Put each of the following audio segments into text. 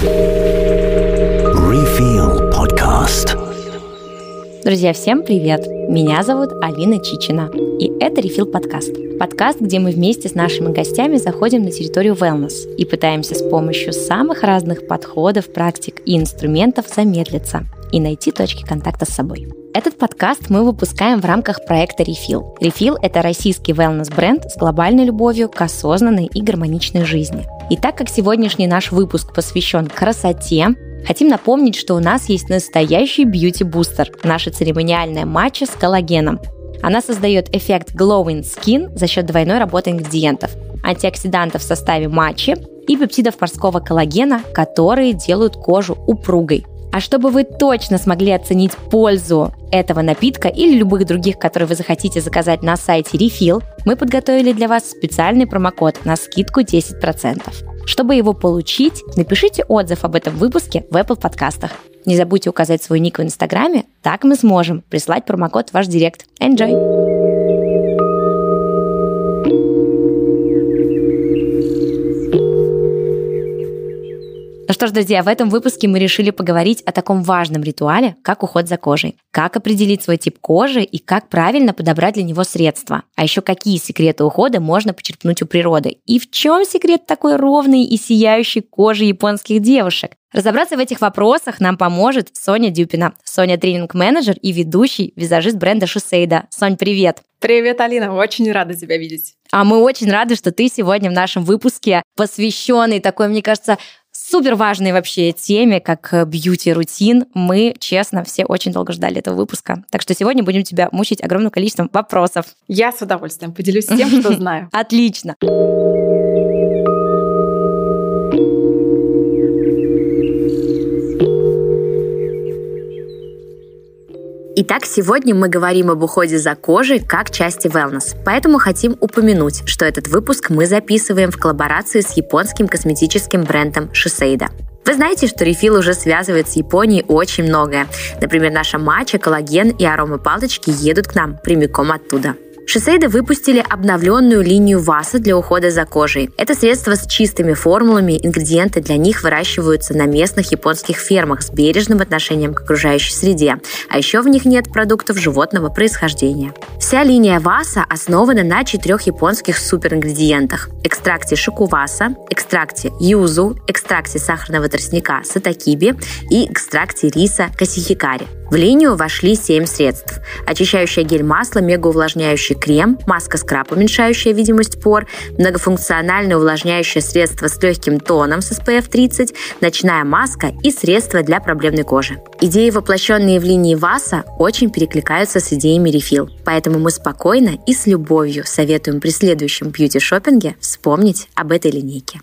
Reveal Podcast. Друзья, всем привет! Меня зовут Алина Чичина, и это Refill подкаст. Подкаст, где мы вместе с нашими гостями заходим на территорию wellness и пытаемся с помощью самых разных подходов, практик и инструментов замедлиться и найти точки контакта с собой. Этот подкаст мы выпускаем в рамках проекта Refill. Refill – это российский wellness-бренд с глобальной любовью к осознанной и гармоничной жизни. И так как сегодняшний наш выпуск посвящен красоте, Хотим напомнить, что у нас есть настоящий бьюти-бустер, наша церемониальная матча с коллагеном. Она создает эффект glowing skin за счет двойной работы ингредиентов, антиоксидантов в составе матчи и пептидов морского коллагена, которые делают кожу упругой. А чтобы вы точно смогли оценить пользу этого напитка или любых других, которые вы захотите заказать на сайте Refill, мы подготовили для вас специальный промокод на скидку 10%. Чтобы его получить, напишите отзыв об этом выпуске в Apple подкастах. Не забудьте указать свой ник в Инстаграме, так мы сможем прислать промокод в ваш директ. Enjoy! Ну что ж, друзья, в этом выпуске мы решили поговорить о таком важном ритуале, как уход за кожей. Как определить свой тип кожи и как правильно подобрать для него средства. А еще какие секреты ухода можно почерпнуть у природы. И в чем секрет такой ровной и сияющей кожи японских девушек? Разобраться в этих вопросах нам поможет Соня Дюпина. Соня тренинг-менеджер и ведущий визажист бренда Шусейда. Сонь, привет! Привет, Алина, очень рада тебя видеть. А мы очень рады, что ты сегодня в нашем выпуске, посвященный такой, мне кажется, супер важной вообще теме, как э, бьюти-рутин. Мы, честно, все очень долго ждали этого выпуска. Так что сегодня будем тебя мучить огромным количеством вопросов. Я с удовольствием поделюсь тем, что знаю. Отлично. Итак, сегодня мы говорим об уходе за кожей как части wellness. Поэтому хотим упомянуть, что этот выпуск мы записываем в коллаборации с японским косметическим брендом Shiseido. Вы знаете, что рефил уже связывает с Японией очень многое. Например, наша матча, коллаген и аромапалочки едут к нам прямиком оттуда. Шисейда выпустили обновленную линию ВАСа для ухода за кожей. Это средство с чистыми формулами, ингредиенты для них выращиваются на местных японских фермах с бережным отношением к окружающей среде, а еще в них нет продуктов животного происхождения. Вся линия ВАСа основана на четырех японских суперингредиентах – экстракте шикуваса, экстракте юзу, экстракте сахарного тростника сатакиби и экстракте риса касихикари. В линию вошли 7 средств. Очищающее гель-масло, мегаувлажняющий крем, маска-скраб, уменьшающая видимость пор, многофункциональное увлажняющее средство с легким тоном с SPF 30, ночная маска и средства для проблемной кожи. Идеи, воплощенные в линии ВАСа, очень перекликаются с идеями Refill, поэтому мы спокойно и с любовью советуем при следующем бьюти-шоппинге вспомнить об этой линейке.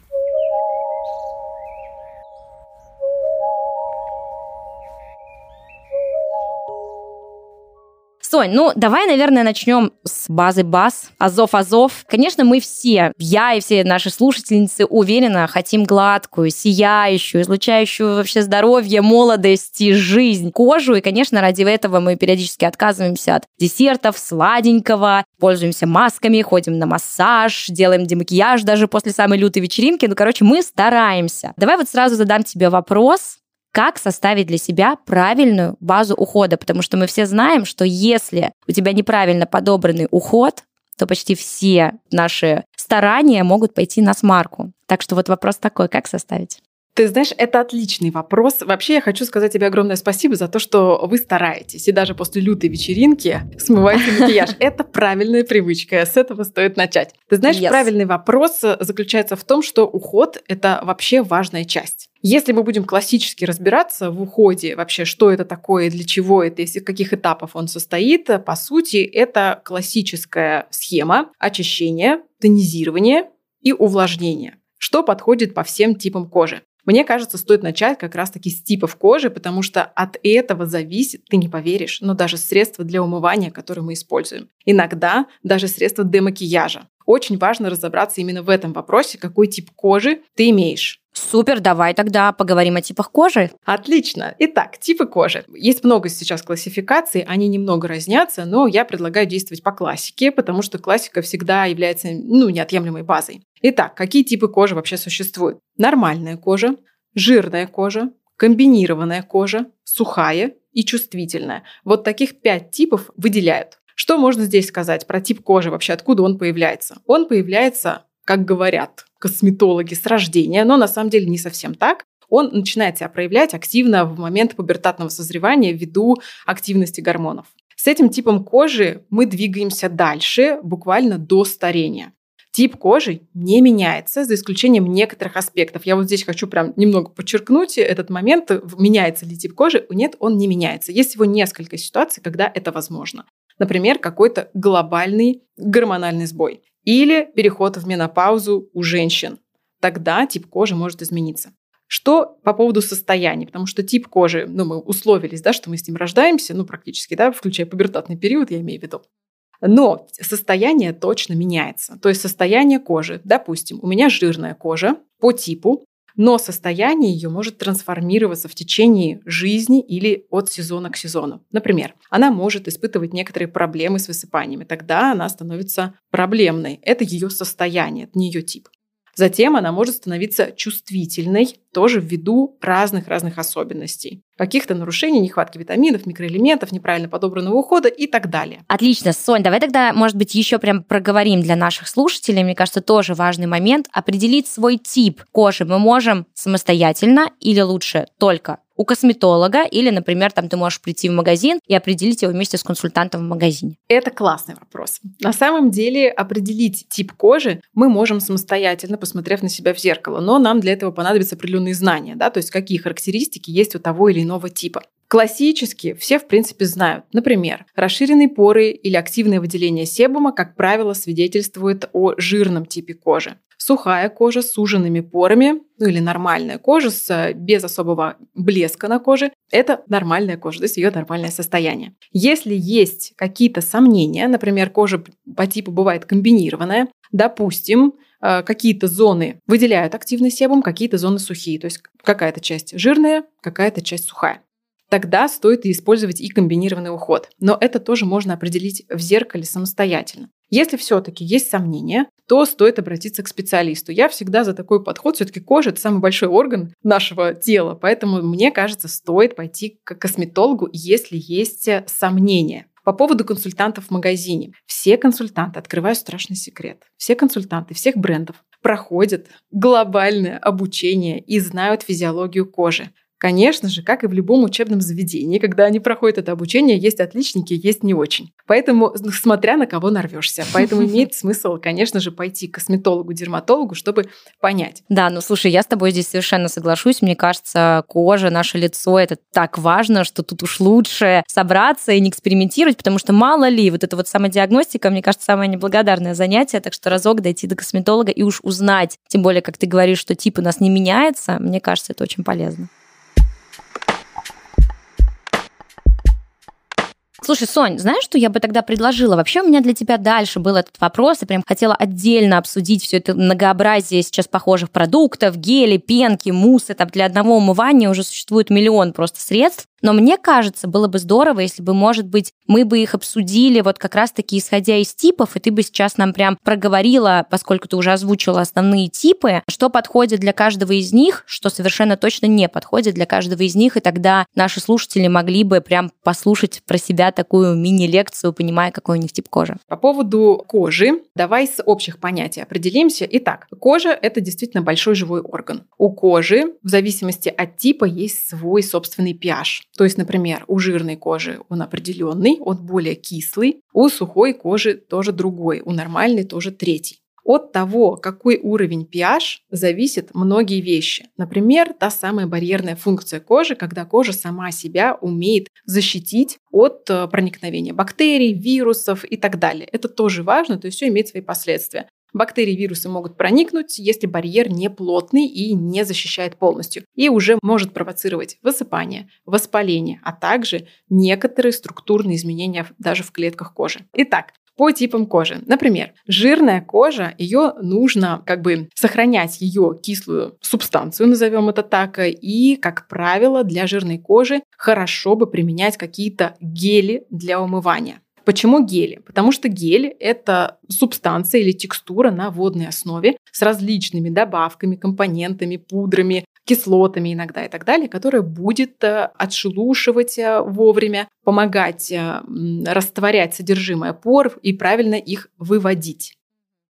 Сонь, ну давай, наверное, начнем с базы баз. Азов, Азов. Конечно, мы все, я и все наши слушательницы, уверенно хотим гладкую, сияющую, излучающую вообще здоровье, молодость и жизнь, кожу. И, конечно, ради этого мы периодически отказываемся от десертов, сладенького, пользуемся масками, ходим на массаж, делаем демакияж даже после самой лютой вечеринки. Ну, короче, мы стараемся. Давай вот сразу задам тебе вопрос как составить для себя правильную базу ухода, потому что мы все знаем, что если у тебя неправильно подобранный уход, то почти все наши старания могут пойти на смарку. Так что вот вопрос такой, как составить? Ты знаешь, это отличный вопрос. Вообще, я хочу сказать тебе огромное спасибо за то, что вы стараетесь. И даже после лютой вечеринки смываете макияж. Это правильная привычка. С этого стоит начать. Ты знаешь, yes. правильный вопрос заключается в том, что уход – это вообще важная часть. Если мы будем классически разбираться в уходе, вообще, что это такое, для чего это, из каких этапов он состоит, по сути, это классическая схема очищения, тонизирования и увлажнения, что подходит по всем типам кожи. Мне кажется, стоит начать как раз-таки с типов кожи, потому что от этого зависит, ты не поверишь, но даже средства для умывания, которые мы используем. Иногда даже средства для макияжа. Очень важно разобраться именно в этом вопросе, какой тип кожи ты имеешь. Супер, давай тогда поговорим о типах кожи. Отлично. Итак, типы кожи. Есть много сейчас классификаций, они немного разнятся, но я предлагаю действовать по классике, потому что классика всегда является ну, неотъемлемой базой. Итак, какие типы кожи вообще существуют? Нормальная кожа, жирная кожа, комбинированная кожа, сухая и чувствительная. Вот таких пять типов выделяют. Что можно здесь сказать про тип кожи вообще, откуда он появляется? Он появляется, как говорят косметологи, с рождения, но на самом деле не совсем так. Он начинает себя проявлять активно в момент пубертатного созревания ввиду активности гормонов. С этим типом кожи мы двигаемся дальше, буквально до старения. Тип кожи не меняется, за исключением некоторых аспектов. Я вот здесь хочу прям немного подчеркнуть этот момент, меняется ли тип кожи. Нет, он не меняется. Есть всего несколько ситуаций, когда это возможно. Например, какой-то глобальный гормональный сбой или переход в менопаузу у женщин. Тогда тип кожи может измениться. Что по поводу состояния? Потому что тип кожи, ну, мы условились, да, что мы с ним рождаемся, ну, практически, да, включая пубертатный период, я имею в виду. Но состояние точно меняется. То есть состояние кожи, допустим, у меня жирная кожа по типу, но состояние ее может трансформироваться в течение жизни или от сезона к сезону. Например, она может испытывать некоторые проблемы с высыпаниями, тогда она становится проблемной. Это ее состояние, это не ее тип. Затем она может становиться чувствительной, тоже ввиду разных-разных особенностей. Каких-то нарушений, нехватки витаминов, микроэлементов, неправильно подобранного ухода и так далее. Отлично, Сонь, давай тогда, может быть, еще прям проговорим для наших слушателей. Мне кажется, тоже важный момент. Определить свой тип кожи мы можем самостоятельно или лучше только у косметолога или, например, там ты можешь прийти в магазин и определить его вместе с консультантом в магазине? Это классный вопрос. На самом деле определить тип кожи мы можем самостоятельно, посмотрев на себя в зеркало, но нам для этого понадобятся определенные знания, да, то есть какие характеристики есть у того или иного типа. Классически все, в принципе, знают. Например, расширенные поры или активное выделение себума, как правило, свидетельствует о жирном типе кожи. Сухая кожа с суженными порами, ну или нормальная кожа с, без особого блеска на коже, это нормальная кожа, то есть ее нормальное состояние. Если есть какие-то сомнения, например, кожа по типу бывает комбинированная, допустим, э, какие-то зоны выделяют активный себум, какие-то зоны сухие, то есть какая-то часть жирная, какая-то часть сухая тогда стоит использовать и комбинированный уход. Но это тоже можно определить в зеркале самостоятельно. Если все-таки есть сомнения, то стоит обратиться к специалисту. Я всегда за такой подход. Все-таки кожа – это самый большой орган нашего тела, поэтому, мне кажется, стоит пойти к косметологу, если есть э, сомнения. По поводу консультантов в магазине. Все консультанты, открываю страшный секрет, все консультанты всех брендов проходят глобальное обучение и знают физиологию кожи. Конечно же, как и в любом учебном заведении, когда они проходят это обучение, есть отличники, есть не очень. Поэтому, смотря на кого нарвешься. Поэтому имеет смысл, конечно же, пойти к косметологу, дерматологу, чтобы понять. Да, ну слушай, я с тобой здесь совершенно соглашусь. Мне кажется, кожа, наше лицо, это так важно, что тут уж лучше собраться и не экспериментировать, потому что мало ли, вот это вот самодиагностика, мне кажется, самое неблагодарное занятие, так что разок дойти до косметолога и уж узнать, тем более, как ты говоришь, что тип у нас не меняется, мне кажется, это очень полезно. Слушай, Сонь, знаешь, что я бы тогда предложила? Вообще у меня для тебя дальше был этот вопрос, я прям хотела отдельно обсудить все это многообразие сейчас похожих продуктов, гели, пенки, муссы. Там для одного умывания уже существует миллион просто средств. Но мне кажется, было бы здорово, если бы, может быть, мы бы их обсудили вот как раз-таки исходя из типов, и ты бы сейчас нам прям проговорила, поскольку ты уже озвучила основные типы, что подходит для каждого из них, что совершенно точно не подходит для каждого из них, и тогда наши слушатели могли бы прям послушать про себя такую мини-лекцию, понимая, какой у них тип кожи. По поводу кожи, давай с общих понятий определимся. Итак, кожа – это действительно большой живой орган. У кожи, в зависимости от типа, есть свой собственный pH. То есть, например, у жирной кожи он определенный, он более кислый, у сухой кожи тоже другой, у нормальной тоже третий. От того, какой уровень pH, зависят многие вещи. Например, та самая барьерная функция кожи, когда кожа сама себя умеет защитить от э, проникновения бактерий, вирусов и так далее. Это тоже важно, то есть все имеет свои последствия. Бактерии и вирусы могут проникнуть, если барьер не плотный и не защищает полностью, и уже может провоцировать высыпание, воспаление, а также некоторые структурные изменения даже в клетках кожи. Итак, по типам кожи. Например, жирная кожа, ее нужно как бы сохранять ее кислую субстанцию, назовем это так, и, как правило, для жирной кожи хорошо бы применять какие-то гели для умывания. Почему гели? Потому что гель – это субстанция или текстура на водной основе с различными добавками, компонентами, пудрами, кислотами иногда и так далее, которая будет э, отшелушивать э, вовремя, помогать э, растворять содержимое пор и правильно их выводить.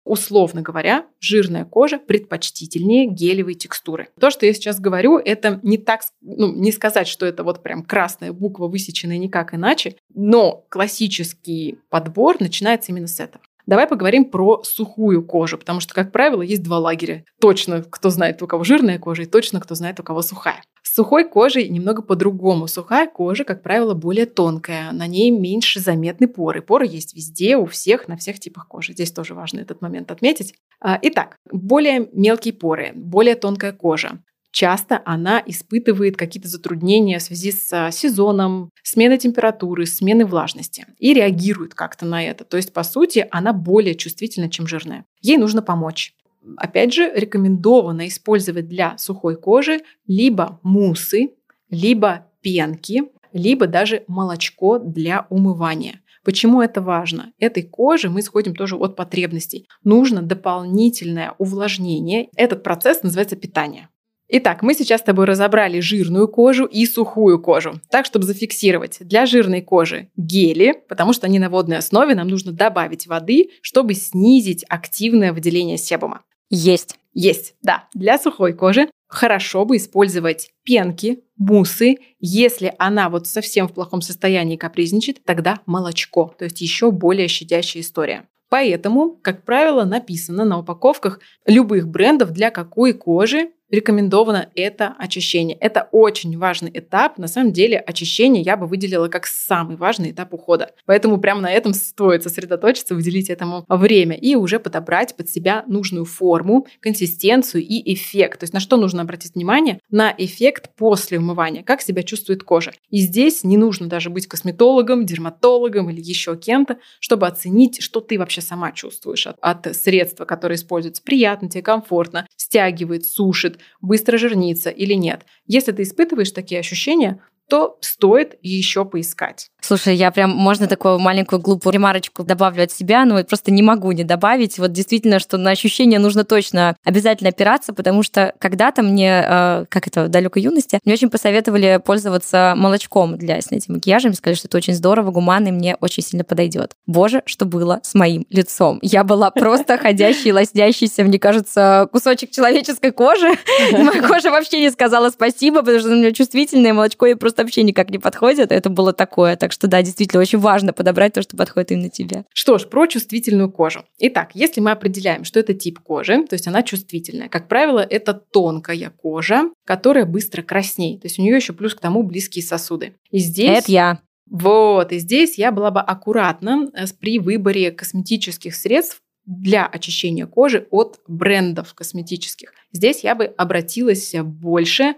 Условно говоря, жирная кожа предпочтительнее гелевой текстуры. То, что я сейчас говорю, это не так, ну, не сказать, что это вот прям красная буква, высеченная никак иначе, но классический подбор начинается именно с этого. Давай поговорим про сухую кожу, потому что, как правило, есть два лагеря. Точно, кто знает, у кого жирная кожа, и точно, кто знает, у кого сухая. С сухой кожей немного по-другому. Сухая кожа, как правило, более тонкая, на ней меньше заметны поры. Поры есть везде, у всех, на всех типах кожи. Здесь тоже важно этот момент отметить. А, итак, более мелкие поры, более тонкая кожа часто она испытывает какие-то затруднения в связи с а, сезоном, сменой температуры, сменой влажности и реагирует как-то на это. То есть, по сути, она более чувствительна, чем жирная. Ей нужно помочь. Опять же, рекомендовано использовать для сухой кожи либо мусы, либо пенки, либо даже молочко для умывания. Почему это важно? Этой коже мы исходим тоже от потребностей. Нужно дополнительное увлажнение. Этот процесс называется питание. Итак, мы сейчас с тобой разобрали жирную кожу и сухую кожу. Так, чтобы зафиксировать, для жирной кожи гели, потому что они на водной основе, нам нужно добавить воды, чтобы снизить активное выделение себума. Есть. Есть, да. Для сухой кожи хорошо бы использовать пенки, мусы. Если она вот совсем в плохом состоянии капризничает, тогда молочко, то есть еще более щадящая история. Поэтому, как правило, написано на упаковках любых брендов, для какой кожи рекомендовано это очищение. Это очень важный этап. На самом деле очищение я бы выделила как самый важный этап ухода. Поэтому прямо на этом стоит сосредоточиться, выделить этому время и уже подобрать под себя нужную форму, консистенцию и эффект. То есть на что нужно обратить внимание? На эффект после умывания, как себя чувствует кожа. И здесь не нужно даже быть косметологом, дерматологом или еще кем-то, чтобы оценить, что ты вообще сама чувствуешь от, от средства, которое используется. Приятно тебе, комфортно, стягивает, сушит, быстро жирниться или нет. Если ты испытываешь такие ощущения, то стоит еще поискать. Слушай, я прям, можно такую маленькую глупую ремарочку добавлю от себя, но просто не могу не добавить. Вот действительно, что на ощущение нужно точно обязательно опираться, потому что когда-то мне, э, как это, в далекой юности, мне очень посоветовали пользоваться молочком для снятия макияжа. Мне сказали, что это очень здорово, гуманно и мне очень сильно подойдет. Боже, что было с моим лицом. Я была просто ходящий, лоснящийся, мне кажется, кусочек человеческой кожи. И моя кожа вообще не сказала спасибо, потому что у меня чувствительное молочко ей просто вообще никак не подходит. Это было такое. Так что да, действительно, очень важно подобрать то, что подходит именно тебе. Что ж, про чувствительную кожу. Итак, если мы определяем, что это тип кожи, то есть она чувствительная, как правило, это тонкая кожа, которая быстро краснеет. То есть у нее еще плюс к тому близкие сосуды. И здесь... Это я. Вот, и здесь я была бы аккуратна э, при выборе косметических средств для очищения кожи от брендов косметических. Здесь я бы обратилась больше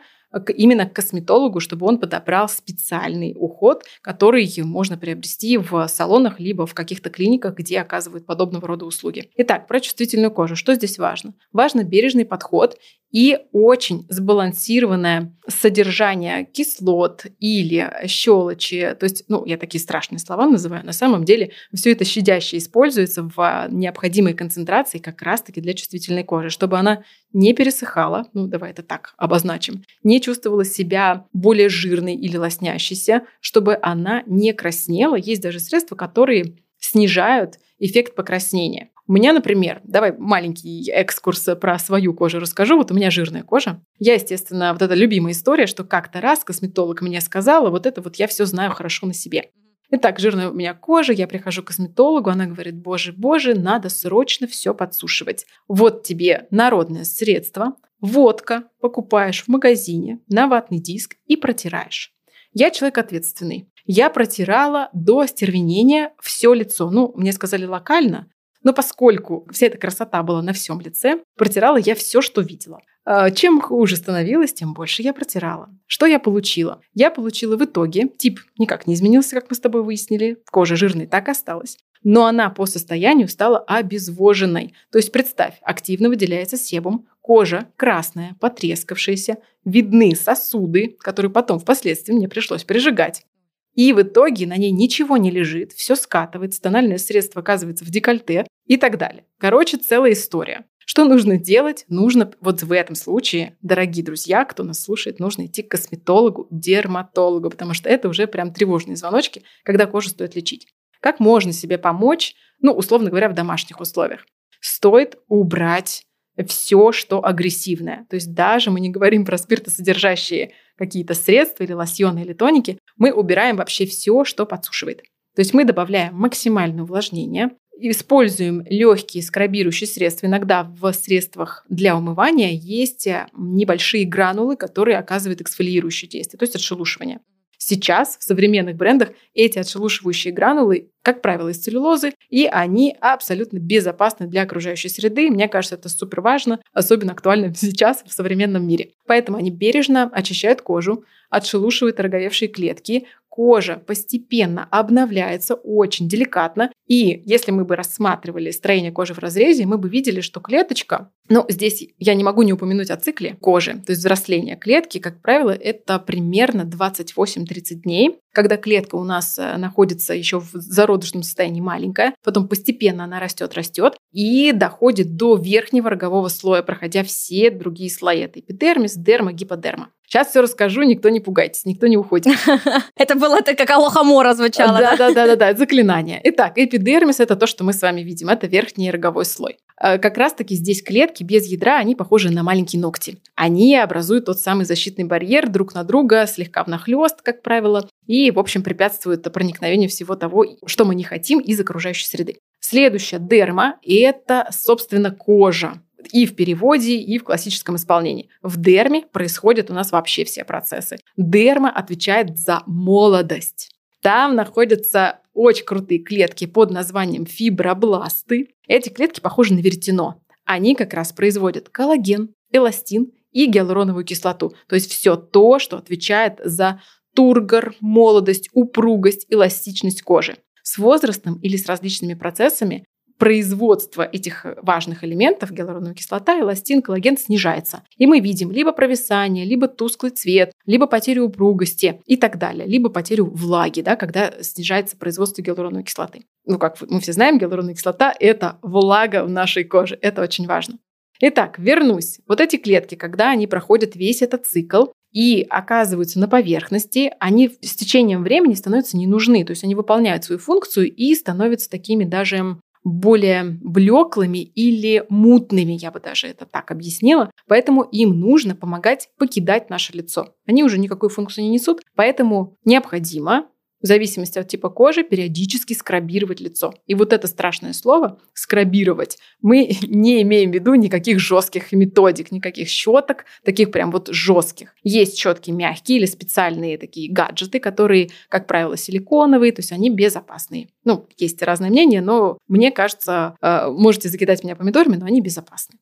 именно к косметологу, чтобы он подобрал специальный уход, который можно приобрести в салонах либо в каких-то клиниках, где оказывают подобного рода услуги. Итак, про чувствительную кожу. Что здесь важно? Важно бережный подход и очень сбалансированное содержание кислот или щелочи. То есть, ну, я такие страшные слова называю. На самом деле все это щадяще используется в необходимой концентрации как раз-таки для чувствительной кожи, чтобы она не пересыхала, ну, давай это так обозначим, не чувствовала себя более жирной или лоснящейся, чтобы она не краснела. Есть даже средства, которые снижают эффект покраснения. У меня, например, давай маленький экскурс про свою кожу расскажу. Вот у меня жирная кожа. Я, естественно, вот эта любимая история, что как-то раз косметолог мне сказала, вот это вот я все знаю хорошо на себе. Итак, жирная у меня кожа, я прихожу к косметологу, она говорит, боже, боже, надо срочно все подсушивать. Вот тебе народное средство, водка, покупаешь в магазине на ватный диск и протираешь. Я человек ответственный. Я протирала до остервенения все лицо. Ну, мне сказали локально, но поскольку вся эта красота была на всем лице, протирала я все, что видела. А, чем хуже становилось, тем больше я протирала. Что я получила? Я получила в итоге, тип никак не изменился, как мы с тобой выяснили, кожа жирной так осталась, но она по состоянию стала обезвоженной. То есть представь, активно выделяется себум, кожа красная, потрескавшаяся, видны сосуды, которые потом впоследствии мне пришлось пережигать. И в итоге на ней ничего не лежит, все скатывается, тональное средство оказывается в декольте, и так далее. Короче, целая история. Что нужно делать? Нужно вот в этом случае, дорогие друзья, кто нас слушает, нужно идти к косметологу, дерматологу, потому что это уже прям тревожные звоночки, когда кожу стоит лечить. Как можно себе помочь, ну, условно говоря, в домашних условиях? Стоит убрать все, что агрессивное. То есть даже мы не говорим про спиртосодержащие какие-то средства или лосьоны или тоники, мы убираем вообще все, что подсушивает. То есть мы добавляем максимальное увлажнение, используем легкие скрабирующие средства. Иногда в средствах для умывания есть небольшие гранулы, которые оказывают эксфолиирующее действие, то есть отшелушивание. Сейчас в современных брендах эти отшелушивающие гранулы, как правило, из целлюлозы, и они абсолютно безопасны для окружающей среды. Мне кажется, это супер важно, особенно актуально сейчас в современном мире. Поэтому они бережно очищают кожу, отшелушивают роговевшие клетки, кожа постепенно обновляется очень деликатно. И если мы бы рассматривали строение кожи в разрезе, мы бы видели, что клеточка, ну, здесь я не могу не упомянуть о цикле кожи, то есть взросление клетки, как правило, это примерно 28-30 дней, когда клетка у нас э, находится еще в зародышном состоянии маленькая, потом постепенно она растет, растет и доходит до верхнего рогового слоя, проходя все другие слои. Это эпидермис, дерма, гиподерма. Сейчас все расскажу, никто не пугайтесь, никто не уходит. Это было это как алохамора звучало. Да, да, да, да, да, заклинание. Итак, эпидермис – это то, что мы с вами видим, это верхний роговой слой. Э, как раз-таки здесь клетки без ядра, они похожи на маленькие ногти. Они образуют тот самый защитный барьер друг на друга, слегка внахлёст, как правило, и, в общем, препятствуют проникновению всего того, что мы не хотим из окружающей среды. Следующая дерма – это, собственно, кожа и в переводе, и в классическом исполнении. В дерме происходят у нас вообще все процессы. Дерма отвечает за молодость. Там находятся очень крутые клетки под названием фибробласты. Эти клетки похожи на веретено. Они как раз производят коллаген, эластин и гиалуроновую кислоту. То есть все то, что отвечает за тургор, молодость, упругость, эластичность кожи. С возрастом или с различными процессами производство этих важных элементов, гиалуроновая кислота, эластин, коллаген снижается. И мы видим либо провисание, либо тусклый цвет, либо потерю упругости и так далее, либо потерю влаги, да, когда снижается производство гиалуроновой кислоты. Ну, как мы все знаем, гиалуроновая кислота – это влага в нашей коже. Это очень важно. Итак, вернусь. Вот эти клетки, когда они проходят весь этот цикл, и оказываются на поверхности, они с течением времени становятся не нужны. То есть они выполняют свою функцию и становятся такими даже более блеклыми или мутными, я бы даже это так объяснила. Поэтому им нужно помогать покидать наше лицо. Они уже никакой функции не несут, поэтому необходимо в зависимости от типа кожи, периодически скрабировать лицо. И вот это страшное слово «скрабировать» мы не имеем в виду никаких жестких методик, никаких щеток, таких прям вот жестких. Есть щетки мягкие или специальные такие гаджеты, которые, как правило, силиконовые, то есть они безопасные. Ну, есть разные мнения, но мне кажется, э, можете закидать меня помидорами, но они безопасны.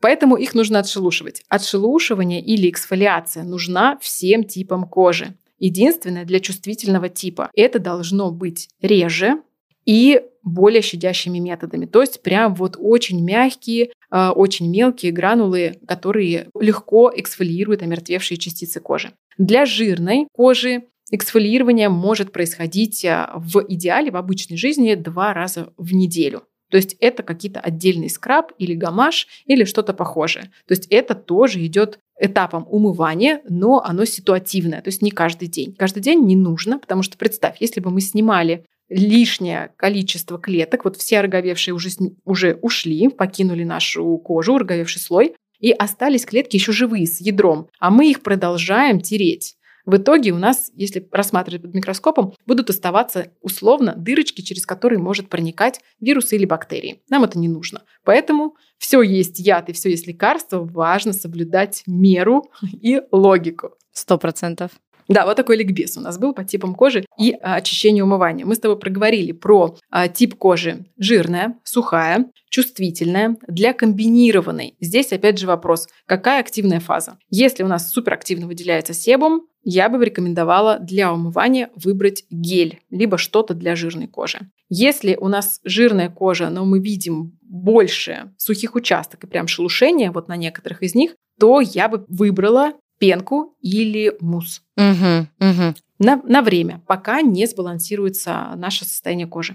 Поэтому их нужно отшелушивать. Отшелушивание или эксфолиация нужна всем типам кожи. Единственное, для чувствительного типа это должно быть реже и более щадящими методами. То есть прям вот очень мягкие, а, очень мелкие гранулы, которые легко эксфолиируют омертвевшие частицы кожи. Для жирной кожи эксфолиирование может происходить а, в идеале в обычной жизни два раза в неделю. То есть это какие-то отдельный скраб или гамаш или что-то похожее. То есть это тоже идет этапом умывания, но оно ситуативное, то есть не каждый день. Каждый день не нужно, потому что представь, если бы мы снимали лишнее количество клеток, вот все ороговевшие уже, уже ушли, покинули нашу кожу, ороговевший слой, и остались клетки еще живые с ядром, а мы их продолжаем тереть. В итоге у нас, если рассматривать под микроскопом, будут оставаться условно дырочки, через которые может проникать вирусы или бактерии. Нам это не нужно. Поэтому все есть яд и все есть лекарство, важно соблюдать меру и логику. Сто процентов. Да, вот такой ликбез у нас был по типам кожи и а, очищению умывания. Мы с тобой проговорили про а, тип кожи жирная, сухая, чувствительная, для комбинированной. Здесь опять же вопрос, какая активная фаза? Если у нас суперактивно выделяется себум, я бы рекомендовала для умывания выбрать гель, либо что-то для жирной кожи. Если у нас жирная кожа, но мы видим больше сухих участок и прям шелушения вот на некоторых из них, то я бы выбрала пенку или мусс. Угу, угу. На, на время, пока не сбалансируется наше состояние кожи.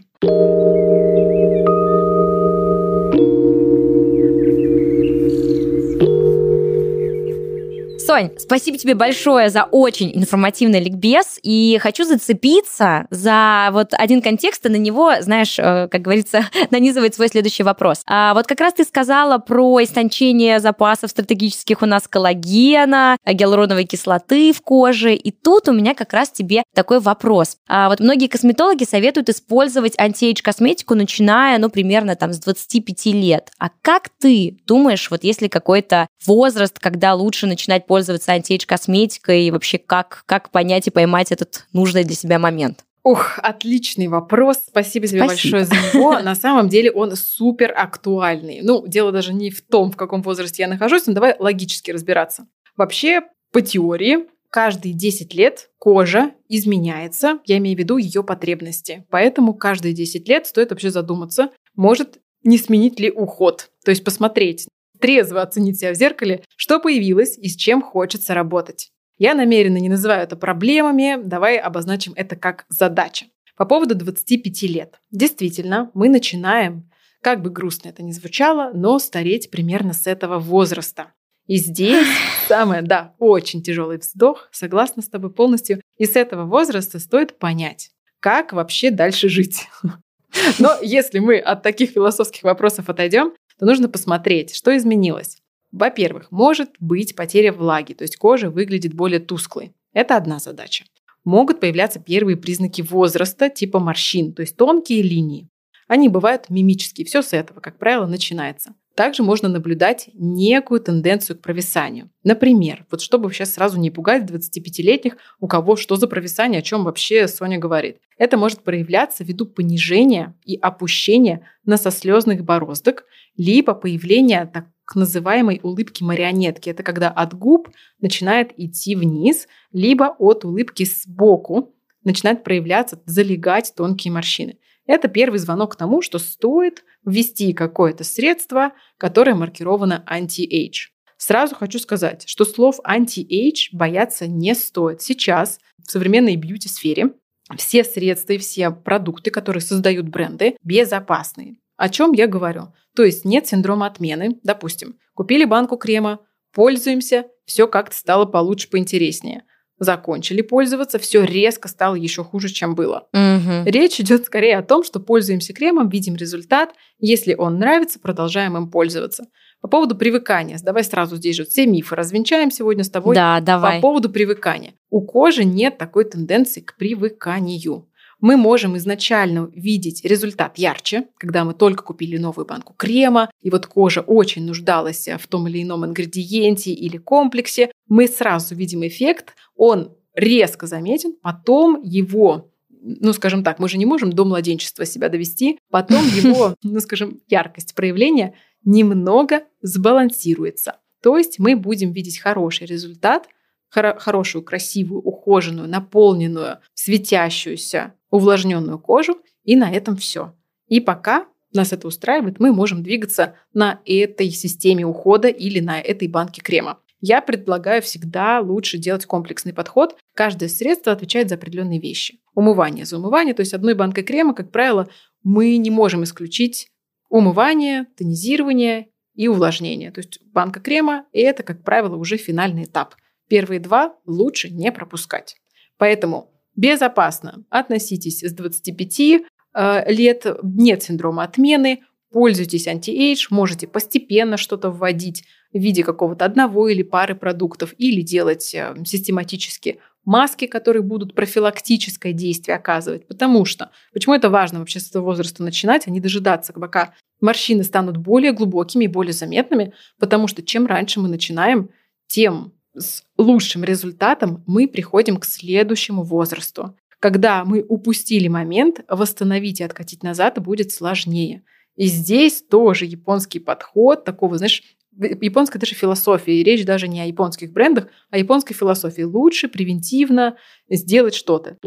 Сонь, спасибо тебе большое за очень информативный ликбез, и хочу зацепиться за вот один контекст, и на него, знаешь, э, как говорится, нанизывает свой следующий вопрос. А вот как раз ты сказала про истончение запасов стратегических у нас коллагена, гиалуроновой кислоты в коже, и тут у меня как раз тебе такой вопрос. А вот многие косметологи советуют использовать антиэйдж косметику, начиная, ну, примерно там с 25 лет. А как ты думаешь, вот если какой-то возраст, когда лучше начинать пользоваться антиэйдж косметикой, и вообще как, как понять и поймать этот нужный для себя момент? Ух, отличный вопрос. Спасибо тебе Спасибо. большое за него. На самом деле он супер актуальный. Ну, дело даже не в том, в каком возрасте я нахожусь, но давай логически разбираться. Вообще, по теории, каждые 10 лет кожа изменяется, я имею в виду ее потребности. Поэтому каждые 10 лет стоит вообще задуматься, может не сменить ли уход. То есть посмотреть, трезво оценить себя в зеркале, что появилось и с чем хочется работать. Я намеренно не называю это проблемами, давай обозначим это как задача. По поводу 25 лет. Действительно, мы начинаем, как бы грустно это ни звучало, но стареть примерно с этого возраста. И здесь самое, да, очень тяжелый вздох, согласна с тобой полностью. И с этого возраста стоит понять, как вообще дальше жить. Но если мы от таких философских вопросов отойдем, то нужно посмотреть, что изменилось. Во-первых, может быть потеря влаги, то есть кожа выглядит более тусклой. Это одна задача. Могут появляться первые признаки возраста, типа морщин, то есть тонкие линии. Они бывают мимические, все с этого, как правило, начинается. Также можно наблюдать некую тенденцию к провисанию. Например, вот чтобы сейчас сразу не пугать 25-летних, у кого что за провисание, о чем вообще Соня говорит. Это может проявляться ввиду понижения и опущения носослезных бороздок, либо появления так называемой улыбки марионетки. Это когда от губ начинает идти вниз, либо от улыбки сбоку начинает проявляться, залегать тонкие морщины. Это первый звонок к тому, что стоит ввести какое-то средство, которое маркировано anti-age. Сразу хочу сказать, что слов anti-age бояться не стоит. Сейчас в современной бьюти-сфере все средства и все продукты, которые создают бренды, безопасные. О чем я говорю? То есть нет синдрома отмены. Допустим, купили банку крема, пользуемся, все как-то стало получше, поинтереснее закончили пользоваться, все резко стало еще хуже, чем было. Угу. Речь идет скорее о том, что пользуемся кремом, видим результат, если он нравится, продолжаем им пользоваться. По поводу привыкания, давай сразу здесь же все мифы развенчаем сегодня с тобой. Да, давай. По поводу привыкания. У кожи нет такой тенденции к привыканию мы можем изначально видеть результат ярче, когда мы только купили новую банку крема, и вот кожа очень нуждалась в том или ином ингредиенте или комплексе, мы сразу видим эффект, он резко заметен, потом его ну, скажем так, мы же не можем до младенчества себя довести, потом его, ну, скажем, яркость проявления немного сбалансируется. То есть мы будем видеть хороший результат, хорошую, красивую, ухоженную, наполненную, светящуюся увлажненную кожу, и на этом все. И пока нас это устраивает, мы можем двигаться на этой системе ухода или на этой банке крема. Я предлагаю всегда лучше делать комплексный подход. Каждое средство отвечает за определенные вещи. Умывание за умывание, то есть одной банкой крема, как правило, мы не можем исключить умывание, тонизирование и увлажнение. То есть банка крема – это, как правило, уже финальный этап. Первые два лучше не пропускать. Поэтому безопасно. Относитесь с 25 э, лет, нет синдрома отмены, пользуйтесь anti-age, можете постепенно что-то вводить в виде какого-то одного или пары продуктов или делать э, систематически маски, которые будут профилактическое действие оказывать. Потому что, почему это важно вообще с этого возраста начинать, а не дожидаться, пока морщины станут более глубокими и более заметными, потому что чем раньше мы начинаем, тем с лучшим результатом мы приходим к следующему возрасту. Когда мы упустили момент, восстановить и откатить назад будет сложнее. И здесь тоже японский подход такого, знаешь, японская даже философия, и речь даже не о японских брендах, а о японской философии. Лучше превентивно сделать что-то.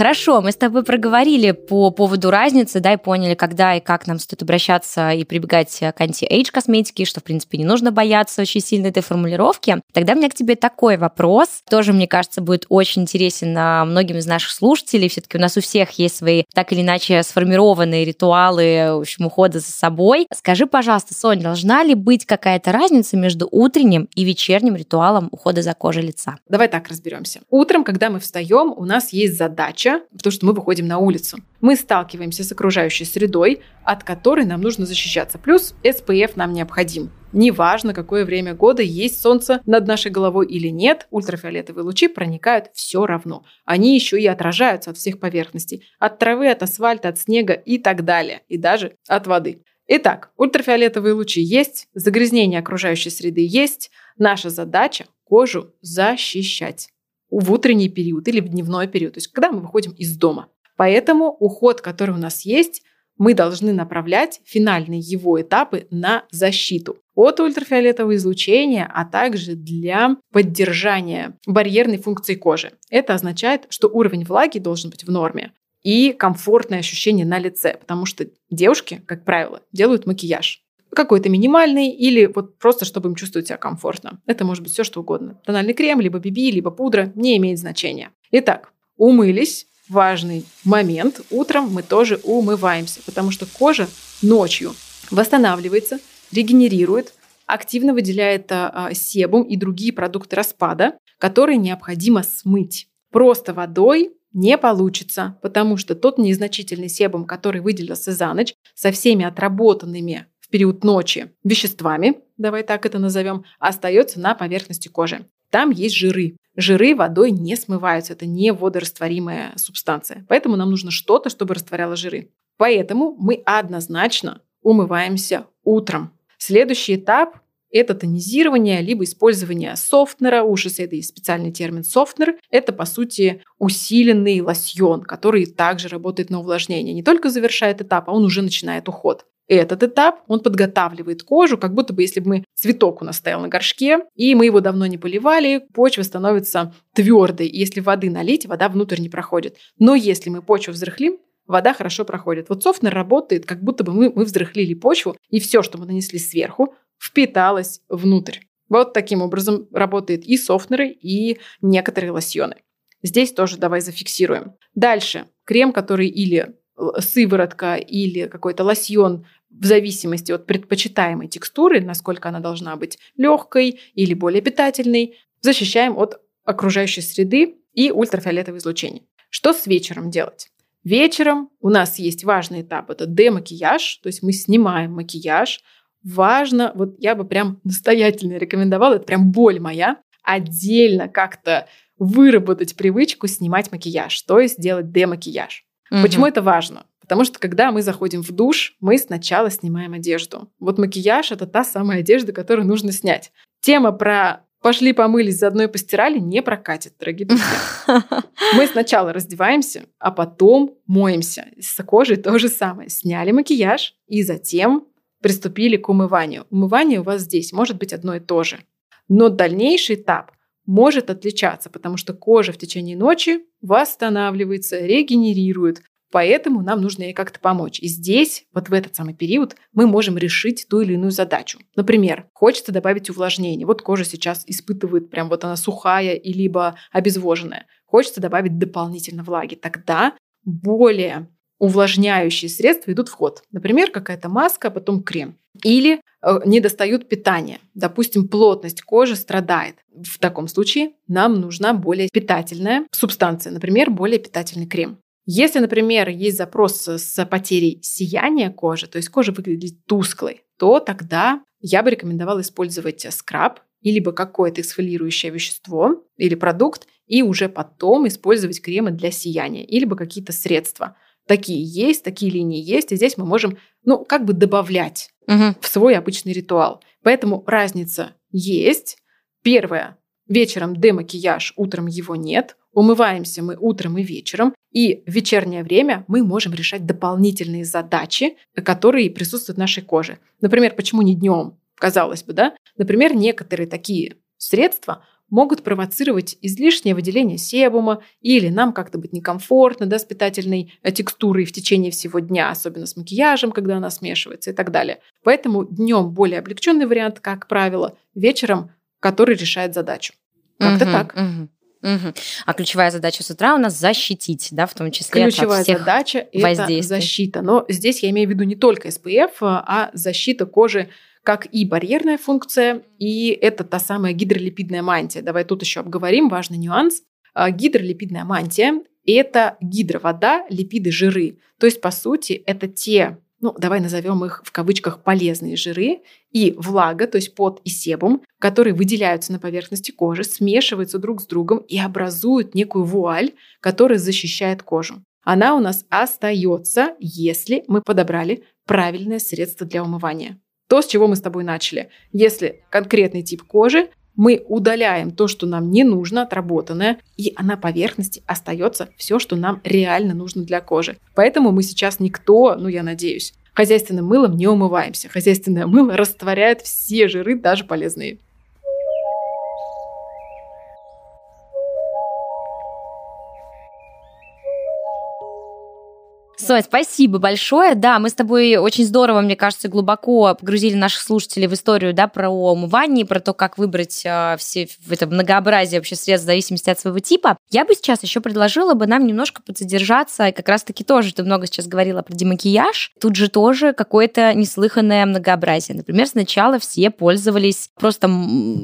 Хорошо, мы с тобой проговорили по поводу разницы, да, и поняли, когда и как нам стоит обращаться и прибегать к anti-age косметике, что, в принципе, не нужно бояться очень сильно этой формулировки. Тогда у меня к тебе такой вопрос, тоже, мне кажется, будет очень интересен многим из наших слушателей. Все-таки у нас у всех есть свои так или иначе сформированные ритуалы, в общем, ухода за собой. Скажи, пожалуйста, Соня, должна ли быть какая-то разница между утренним и вечерним ритуалом ухода за кожей лица? Давай так разберемся. Утром, когда мы встаем, у нас есть задача, потому что мы выходим на улицу. Мы сталкиваемся с окружающей средой, от которой нам нужно защищаться. Плюс SPF нам необходим. Неважно, какое время года, есть солнце над нашей головой или нет, ультрафиолетовые лучи проникают все равно. Они еще и отражаются от всех поверхностей. От травы, от асфальта, от снега и так далее. И даже от воды. Итак, ультрафиолетовые лучи есть, загрязнение окружающей среды есть. Наша задача – кожу защищать в утренний период или в дневной период, то есть когда мы выходим из дома. Поэтому уход, который у нас есть, мы должны направлять финальные его этапы на защиту от ультрафиолетового излучения, а также для поддержания барьерной функции кожи. Это означает, что уровень влаги должен быть в норме и комфортное ощущение на лице, потому что девушки, как правило, делают макияж какой-то минимальный или вот просто, чтобы им чувствовать себя комфортно. Это может быть все, что угодно. Тональный крем, либо BB, либо пудра, не имеет значения. Итак, умылись, важный момент. Утром мы тоже умываемся, потому что кожа ночью восстанавливается, регенерирует, активно выделяет а, себум и другие продукты распада, которые необходимо смыть. Просто водой не получится, потому что тот незначительный себум, который выделился за ночь, со всеми отработанными в период ночи веществами, давай так это назовем, остается на поверхности кожи. Там есть жиры. Жиры водой не смываются, это не водорастворимая субстанция. Поэтому нам нужно что-то, чтобы растворяло жиры. Поэтому мы однозначно умываемся утром. Следующий этап – это тонизирование, либо использование софтнера. У это есть специальный термин софтнер. Это, по сути, усиленный лосьон, который также работает на увлажнение. Не только завершает этап, а он уже начинает уход этот этап, он подготавливает кожу, как будто бы если бы мы цветок у нас стоял на горшке, и мы его давно не поливали, почва становится твердой. Если воды налить, вода внутрь не проходит. Но если мы почву взрыхлим, вода хорошо проходит. Вот софтнер работает, как будто бы мы, мы взрыхлили почву, и все, что мы нанесли сверху, впиталось внутрь. Вот таким образом работает и софтнеры, и некоторые лосьоны. Здесь тоже давай зафиксируем. Дальше. Крем, который или сыворотка или какой-то лосьон в зависимости от предпочитаемой текстуры, насколько она должна быть легкой или более питательной, защищаем от окружающей среды и ультрафиолетового излучения. Что с вечером делать? Вечером у нас есть важный этап, это демакияж, то есть мы снимаем макияж. Важно, вот я бы прям настоятельно рекомендовала, это прям боль моя, отдельно как-то выработать привычку снимать макияж, то есть делать демакияж. Угу. Почему это важно? Потому что когда мы заходим в душ, мы сначала снимаем одежду. Вот макияж это та самая одежда, которую нужно снять. Тема про пошли помылись, заодно и постирали не прокатит, дорогие друзья. Мы сначала раздеваемся, а потом моемся. С кожей то же самое. Сняли макияж и затем приступили к умыванию. Умывание у вас здесь может быть одно и то же. Но дальнейший этап может отличаться, потому что кожа в течение ночи восстанавливается, регенерирует. Поэтому нам нужно ей как-то помочь. И здесь, вот в этот самый период, мы можем решить ту или иную задачу. Например, хочется добавить увлажнение. Вот кожа сейчас испытывает, прям вот она сухая и либо обезвоженная. Хочется добавить дополнительно влаги. Тогда более увлажняющие средства идут в ход. Например, какая-то маска, а потом крем. Или э, не достают питания. Допустим, плотность кожи страдает. В таком случае нам нужна более питательная субстанция, например, более питательный крем. Если, например, есть запрос с потерей сияния кожи, то есть кожа выглядит тусклой, то тогда я бы рекомендовала использовать скраб или либо какое-то эксфолирующее вещество или продукт, и уже потом использовать кремы для сияния, или бы какие-то средства – такие есть, такие линии есть, и здесь мы можем, ну, как бы добавлять угу. в свой обычный ритуал. Поэтому разница есть. Первое, вечером демакияж, утром его нет. Умываемся мы утром и вечером. И в вечернее время мы можем решать дополнительные задачи, которые присутствуют в нашей коже. Например, почему не днем? Казалось бы, да? Например, некоторые такие средства могут провоцировать излишнее выделение себума или нам как-то быть некомфортно да, с питательной э, текстурой в течение всего дня, особенно с макияжем, когда она смешивается и так далее. Поэтому днем более облегченный вариант, как правило, вечером, который решает задачу. Как-то угу, так. Угу. Угу. А ключевая задача с утра у нас защитить, да, в том числе ключевая от всех задача это защита. Но здесь я имею в виду не только SPF, а защита кожи как и барьерная функция, и это та самая гидролипидная мантия. Давай тут еще обговорим важный нюанс. А, гидролипидная мантия – это гидровода, липиды, жиры. То есть, по сути, это те ну, давай назовем их в кавычках полезные жиры, и влага, то есть пот и себум, которые выделяются на поверхности кожи, смешиваются друг с другом и образуют некую вуаль, которая защищает кожу. Она у нас остается, если мы подобрали правильное средство для умывания. То, с чего мы с тобой начали. Если конкретный тип кожи, мы удаляем то, что нам не нужно, отработанное, и на поверхности остается все, что нам реально нужно для кожи. Поэтому мы сейчас никто, ну я надеюсь, хозяйственным мылом не умываемся. Хозяйственное мыло растворяет все жиры, даже полезные. Соня, спасибо большое. Да, мы с тобой очень здорово, мне кажется, глубоко погрузили наших слушателей в историю да, про умывание, про то, как выбрать э, все это многообразие вообще средств в зависимости от своего типа. Я бы сейчас еще предложила бы нам немножко подсодержаться, и как раз-таки тоже ты много сейчас говорила про демакияж. Тут же тоже какое-то неслыханное многообразие. Например, сначала все пользовались просто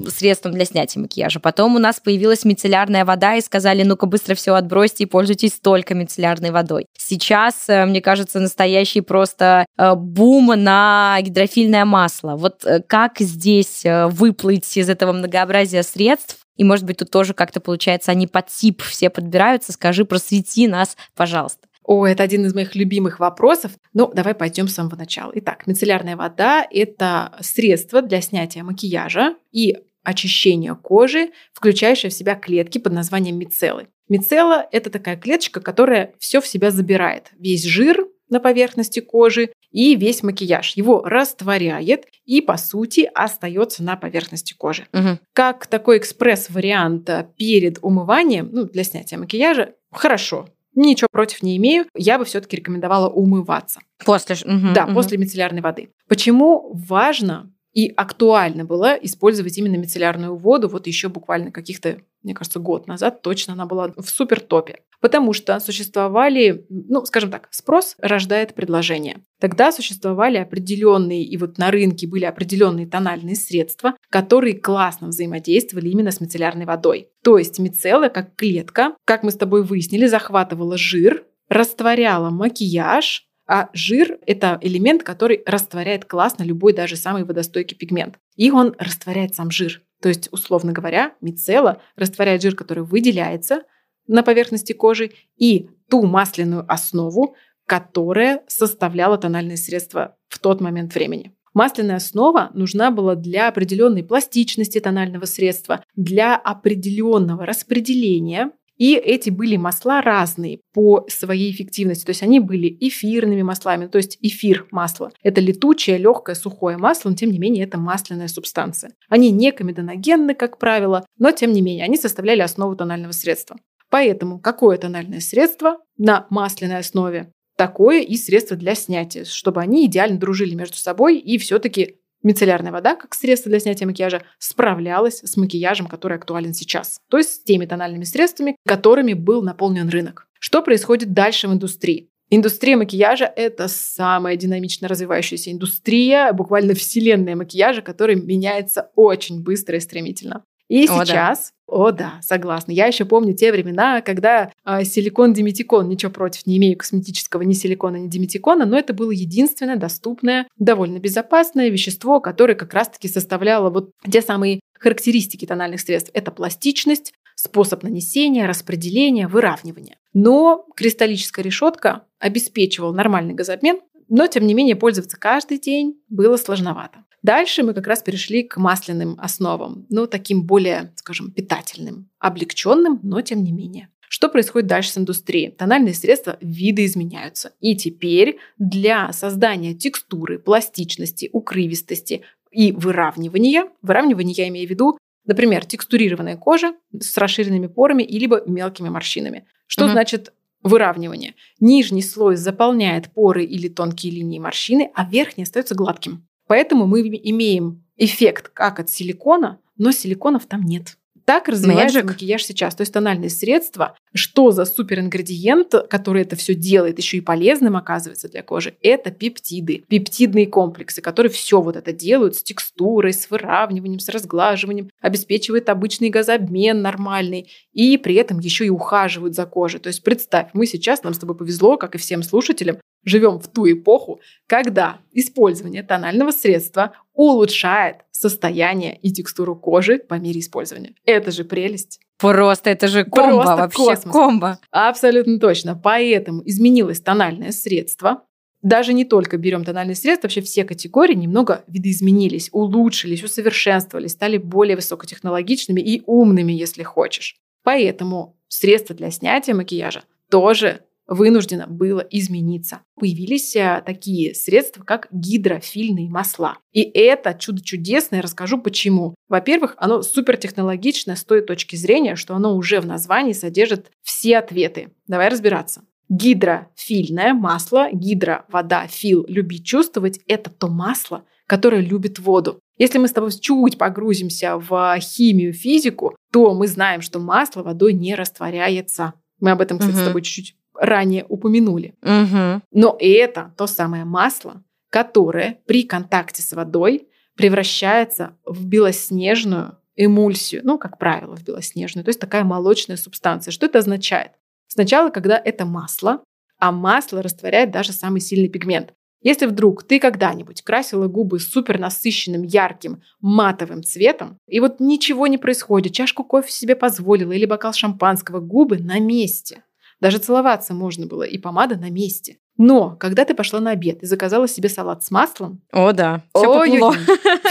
средством для снятия макияжа. Потом у нас появилась мицеллярная вода, и сказали, ну-ка быстро все отбросьте и пользуйтесь только мицеллярной водой. Сейчас Э, мне кажется, настоящий просто э, бум на гидрофильное масло. Вот э, как здесь выплыть из этого многообразия средств? И, может быть, тут тоже как-то получается, они под тип все подбираются. Скажи, просвети нас, пожалуйста. О, это один из моих любимых вопросов. Ну, давай пойдем с самого начала. Итак, мицеллярная вода – это средство для снятия макияжа и очищения кожи, включающее в себя клетки под названием мицеллы. Мицелла – это такая клеточка, которая все в себя забирает. Весь жир на поверхности кожи и весь макияж. Его растворяет и, по сути, остается на поверхности кожи. Угу. Как такой экспресс-вариант перед умыванием, ну, для снятия макияжа, хорошо. Ничего против не имею. Я бы все-таки рекомендовала умываться. После, угу, да, угу. после мицеллярной воды. Почему важно и актуально было использовать именно мицеллярную воду вот еще буквально каких-то, мне кажется, год назад точно она была в супер топе. Потому что существовали, ну, скажем так, спрос рождает предложение. Тогда существовали определенные, и вот на рынке были определенные тональные средства, которые классно взаимодействовали именно с мицеллярной водой. То есть мицелла, как клетка, как мы с тобой выяснили, захватывала жир, растворяла макияж, а жир – это элемент, который растворяет классно любой, даже самый водостойкий пигмент. И он растворяет сам жир. То есть, условно говоря, мицелла растворяет жир, который выделяется на поверхности кожи, и ту масляную основу, которая составляла тональные средства в тот момент времени. Масляная основа нужна была для определенной пластичности тонального средства, для определенного распределения и эти были масла разные по своей эффективности. То есть они были эфирными маслами, то есть эфир масла. Это летучее, легкое, сухое масло, но тем не менее это масляная субстанция. Они не комедоногенны, как правило, но тем не менее они составляли основу тонального средства. Поэтому какое тональное средство на масляной основе, такое и средство для снятия, чтобы они идеально дружили между собой и все-таки Мицеллярная вода, как средство для снятия макияжа, справлялась с макияжем, который актуален сейчас. То есть с теми тональными средствами, которыми был наполнен рынок. Что происходит дальше в индустрии? Индустрия макияжа – это самая динамично развивающаяся индустрия, буквально вселенная макияжа, которая меняется очень быстро и стремительно. И о, сейчас, да. о да, согласна. Я еще помню те времена, когда э, силикон диметикон, ничего против не имею косметического ни силикона, ни диметикона, но это было единственное доступное, довольно безопасное вещество, которое как раз-таки составляло вот те самые характеристики тональных средств. Это пластичность, способ нанесения, распределения, выравнивания. Но кристаллическая решетка обеспечивала нормальный газообмен, но тем не менее пользоваться каждый день было сложновато. Дальше мы как раз перешли к масляным основам, ну, таким более, скажем, питательным, облегченным, но тем не менее. Что происходит дальше с индустрией? Тональные средства видоизменяются. И теперь для создания текстуры, пластичности, укрывистости и выравнивания, выравнивание я имею в виду Например, текстурированная кожа с расширенными порами и либо мелкими морщинами. Что угу. значит выравнивание? Нижний слой заполняет поры или тонкие линии морщины, а верхний остается гладким. Поэтому мы имеем эффект как от силикона, но силиконов там нет. Так развивается Magic. макияж сейчас. То есть тональные средства, что за суперингредиент, который это все делает, еще и полезным оказывается для кожи, это пептиды, пептидные комплексы, которые все вот это делают с текстурой, с выравниванием, с разглаживанием, обеспечивают обычный газообмен нормальный и при этом еще и ухаживают за кожей. То есть представь, мы сейчас, нам с тобой повезло, как и всем слушателям, живем в ту эпоху, когда использование тонального средства улучшает состояние и текстуру кожи по мере использования. Это же прелесть. Просто это же комбо, Просто вообще космос. комбо. Абсолютно точно. Поэтому изменилось тональное средство. Даже не только берем тональные средства, вообще все категории немного видоизменились, улучшились, усовершенствовались, стали более высокотехнологичными и умными, если хочешь. Поэтому средства для снятия макияжа тоже вынуждено было измениться. Появились э, такие средства, как гидрофильные масла. И это чудо чудесное, расскажу почему. Во-первых, оно супертехнологичное с той точки зрения, что оно уже в названии содержит все ответы. Давай разбираться. Гидрофильное масло, гидро, вода, фил, любить чувствовать – это то масло, которое любит воду. Если мы с тобой чуть погрузимся в химию, физику, то мы знаем, что масло водой не растворяется. Мы об этом, кстати, угу. с тобой чуть-чуть ранее упомянули. Угу. Но это то самое масло, которое при контакте с водой превращается в белоснежную эмульсию, ну, как правило, в белоснежную, то есть такая молочная субстанция. Что это означает? Сначала, когда это масло, а масло растворяет даже самый сильный пигмент. Если вдруг ты когда-нибудь красила губы супер насыщенным, ярким, матовым цветом, и вот ничего не происходит, чашку кофе себе позволила или бокал шампанского, губы на месте. Даже целоваться можно было, и помада на месте. Но когда ты пошла на обед и заказала себе салат с маслом... О, да, все потекло.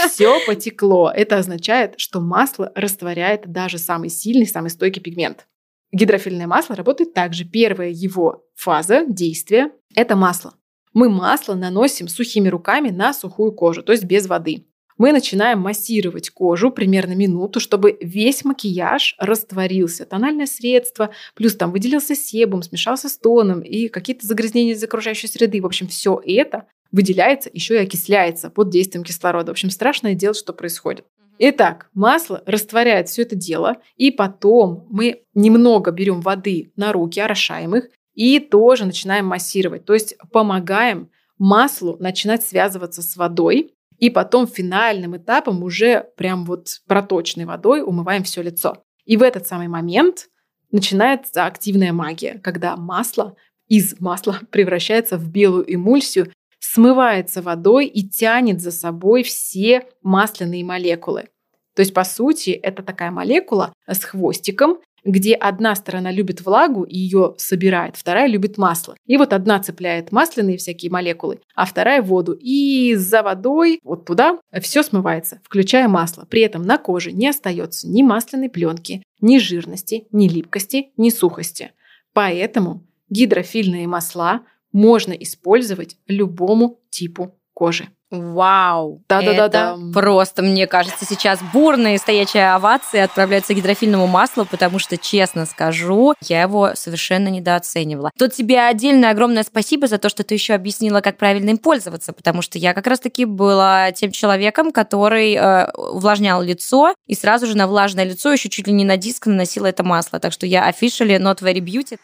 Все потекло. Это означает, что масло растворяет даже самый сильный, самый стойкий пигмент. Гидрофильное масло работает также. Первая его фаза действия – это масло. Мы масло наносим сухими руками на сухую кожу, то есть без воды мы начинаем массировать кожу примерно минуту, чтобы весь макияж растворился. Тональное средство, плюс там выделился себум, смешался с тоном и какие-то загрязнения из окружающей среды. В общем, все это выделяется, еще и окисляется под действием кислорода. В общем, страшное дело, что происходит. Итак, масло растворяет все это дело, и потом мы немного берем воды на руки, орошаем их, и тоже начинаем массировать. То есть помогаем маслу начинать связываться с водой, и потом финальным этапом уже прям вот проточной водой умываем все лицо. И в этот самый момент начинается активная магия, когда масло из масла превращается в белую эмульсию, смывается водой и тянет за собой все масляные молекулы. То есть, по сути, это такая молекула с хвостиком, где одна сторона любит влагу и ее собирает, вторая любит масло. И вот одна цепляет масляные всякие молекулы, а вторая воду. И за водой вот туда все смывается, включая масло. При этом на коже не остается ни масляной пленки, ни жирности, ни липкости, ни сухости. Поэтому гидрофильные масла можно использовать любому типу кожи. Вау! Да-да-да-да. Просто, мне кажется, сейчас бурные стоячие овации отправляются к гидрофильному маслу, потому что, честно скажу, я его совершенно недооценивала. Тут тебе отдельное огромное спасибо за то, что ты еще объяснила, как правильно им пользоваться, потому что я как раз-таки была тем человеком, который э, увлажнял лицо, и сразу же на влажное лицо еще чуть ли не на диск наносила это масло. Так что я officially not very beauty.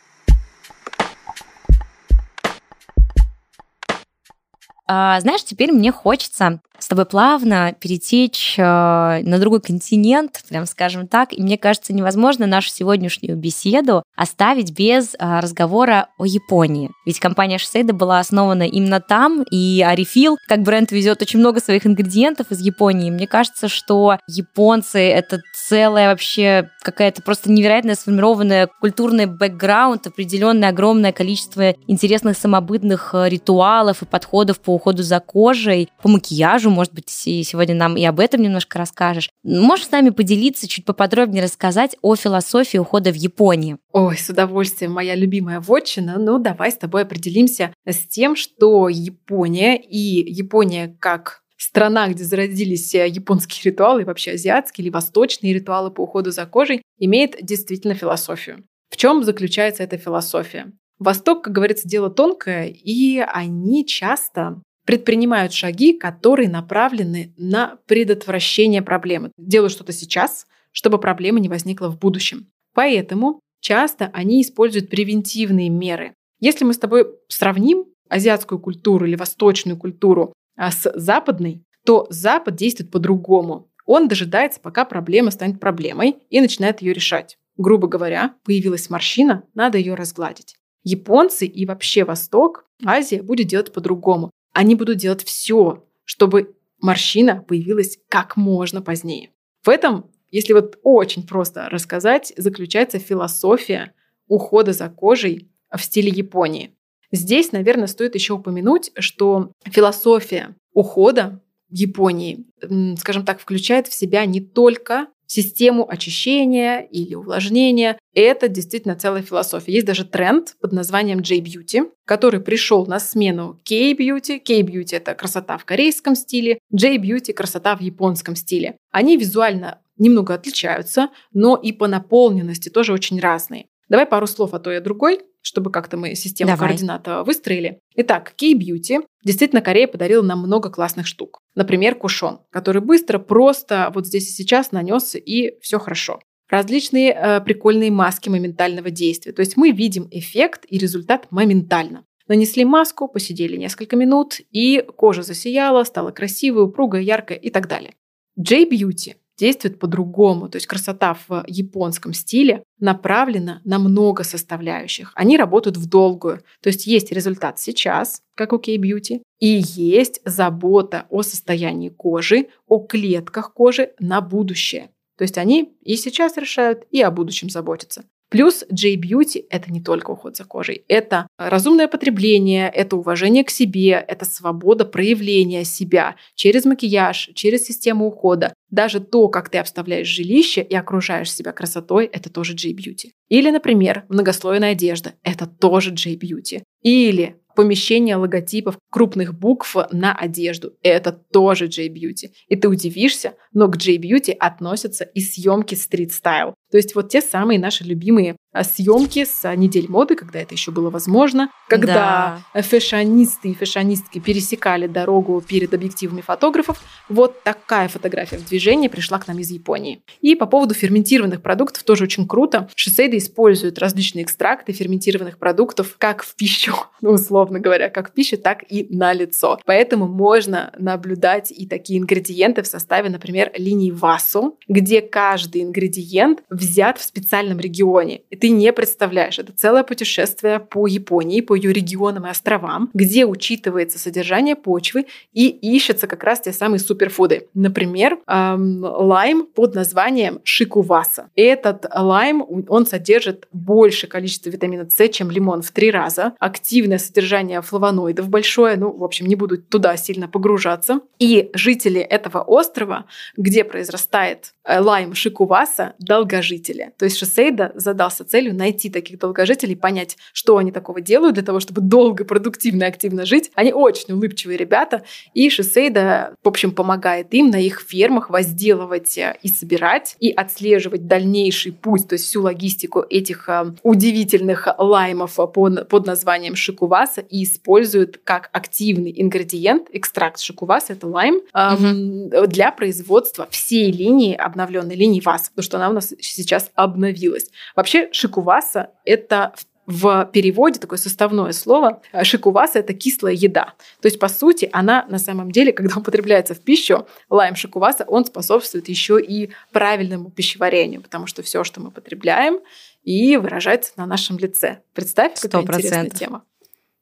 Знаешь, теперь мне хочется с тобой плавно перетечь э, на другой континент, прям скажем так. И мне кажется, невозможно нашу сегодняшнюю беседу оставить без э, разговора о Японии. Ведь компания Shiseido была основана именно там, и Арифил, как бренд, везет очень много своих ингредиентов из Японии. Мне кажется, что японцы — это целая вообще какая-то просто невероятная сформированная культурный бэкграунд, определенное огромное количество интересных самобытных э, ритуалов и подходов по уходу за кожей, по макияжу, может быть, сегодня нам и об этом немножко расскажешь. Можешь с нами поделиться, чуть поподробнее рассказать о философии ухода в Японию? Ой, с удовольствием, моя любимая вотчина. Ну, давай с тобой определимся с тем, что Япония и Япония как страна, где зародились э, японские ритуалы, вообще азиатские или восточные ритуалы по уходу за кожей, имеет действительно философию. В чем заключается эта философия? Восток, как говорится, дело тонкое, и они часто предпринимают шаги, которые направлены на предотвращение проблемы. Делают что-то сейчас, чтобы проблема не возникла в будущем. Поэтому часто они используют превентивные меры. Если мы с тобой сравним азиатскую культуру или восточную культуру а, с западной, то Запад действует по-другому. Он дожидается, пока проблема станет проблемой и начинает ее решать. Грубо говоря, появилась морщина, надо ее разгладить. Японцы и вообще Восток, Азия будет делать по-другому. Они будут делать все, чтобы морщина появилась как можно позднее. В этом, если вот очень просто рассказать, заключается философия ухода за кожей в стиле Японии. Здесь, наверное, стоит еще упомянуть, что философия ухода Японии, скажем так, включает в себя не только систему очищения или увлажнения. Это действительно целая философия. Есть даже тренд под названием J-Beauty, который пришел на смену K-Beauty. K-Beauty – это красота в корейском стиле, J-Beauty – красота в японском стиле. Они визуально немного отличаются, но и по наполненности тоже очень разные. Давай пару слов о той и о другой, чтобы как-то мы систему Давай. координат э, выстроили. Итак, K-Beauty. Действительно, Корея подарила нам много классных штук. Например, кушон, который быстро, просто вот здесь и сейчас нанес, и все хорошо. Различные э, прикольные маски моментального действия. То есть мы видим эффект и результат моментально. Нанесли маску, посидели несколько минут, и кожа засияла, стала красивой, упругой, яркой и так далее. J-Beauty действует по-другому. То есть красота в японском стиле направлена на много составляющих. Они работают в долгую. То есть есть результат сейчас, как у K-Beauty, и есть забота о состоянии кожи, о клетках кожи на будущее. То есть они и сейчас решают, и о будущем заботятся. Плюс J-Beauty – это не только уход за кожей. Это разумное потребление, это уважение к себе, это свобода проявления себя через макияж, через систему ухода. Даже то, как ты обставляешь жилище и окружаешь себя красотой, это тоже J-Beauty. Или, например, многослойная одежда – это тоже J-Beauty. Или помещение логотипов крупных букв на одежду. Это тоже J-Beauty. И ты удивишься, но к J-Beauty относятся и съемки стрит-стайл. То есть вот те самые наши любимые съемки с а, недель моды, когда это еще было возможно, когда да. фэшонисты и фэшонистки пересекали дорогу перед объективами фотографов. Вот такая фотография в движении пришла к нам из Японии. И по поводу ферментированных продуктов тоже очень круто. Шисейда используют различные экстракты ферментированных продуктов как в пищу, ну, условно говоря, как в пищу, так и на лицо. Поэтому можно наблюдать и такие ингредиенты в составе, например, линии ВАСУ, где каждый ингредиент взят в специальном регионе. Ты не представляешь, это целое путешествие по Японии, по ее регионам и островам, где учитывается содержание почвы и ищутся как раз те самые суперфуды. Например, эм, лайм под названием шикуваса. Этот лайм, он содержит больше количество витамина С, чем лимон в три раза. Активное содержание флавоноидов большое. Ну, в общем, не буду туда сильно погружаться. И жители этого острова, где произрастает э, лайм шикуваса, долгожители. То есть Шосейда задался целью найти таких долгожителей, понять, что они такого делают для того, чтобы долго, продуктивно и активно жить. Они очень улыбчивые ребята, и Шосейда, в общем, помогает им на их фермах возделывать э, и собирать, и отслеживать дальнейший путь, то есть всю логистику этих э, удивительных лаймов под, под названием шикуваса и используют как активный ингредиент экстракт шикуваса, это лайм, угу. для производства всей линии, обновленной линии ВАС, потому что она у нас сейчас обновилась. Вообще шикуваса – это в переводе такое составное слово. Шикуваса – это кислая еда. То есть, по сути, она на самом деле, когда употребляется в пищу, лайм шикуваса, он способствует еще и правильному пищеварению, потому что все, что мы потребляем, и выражается на нашем лице. Представь, какая 100%. интересная тема.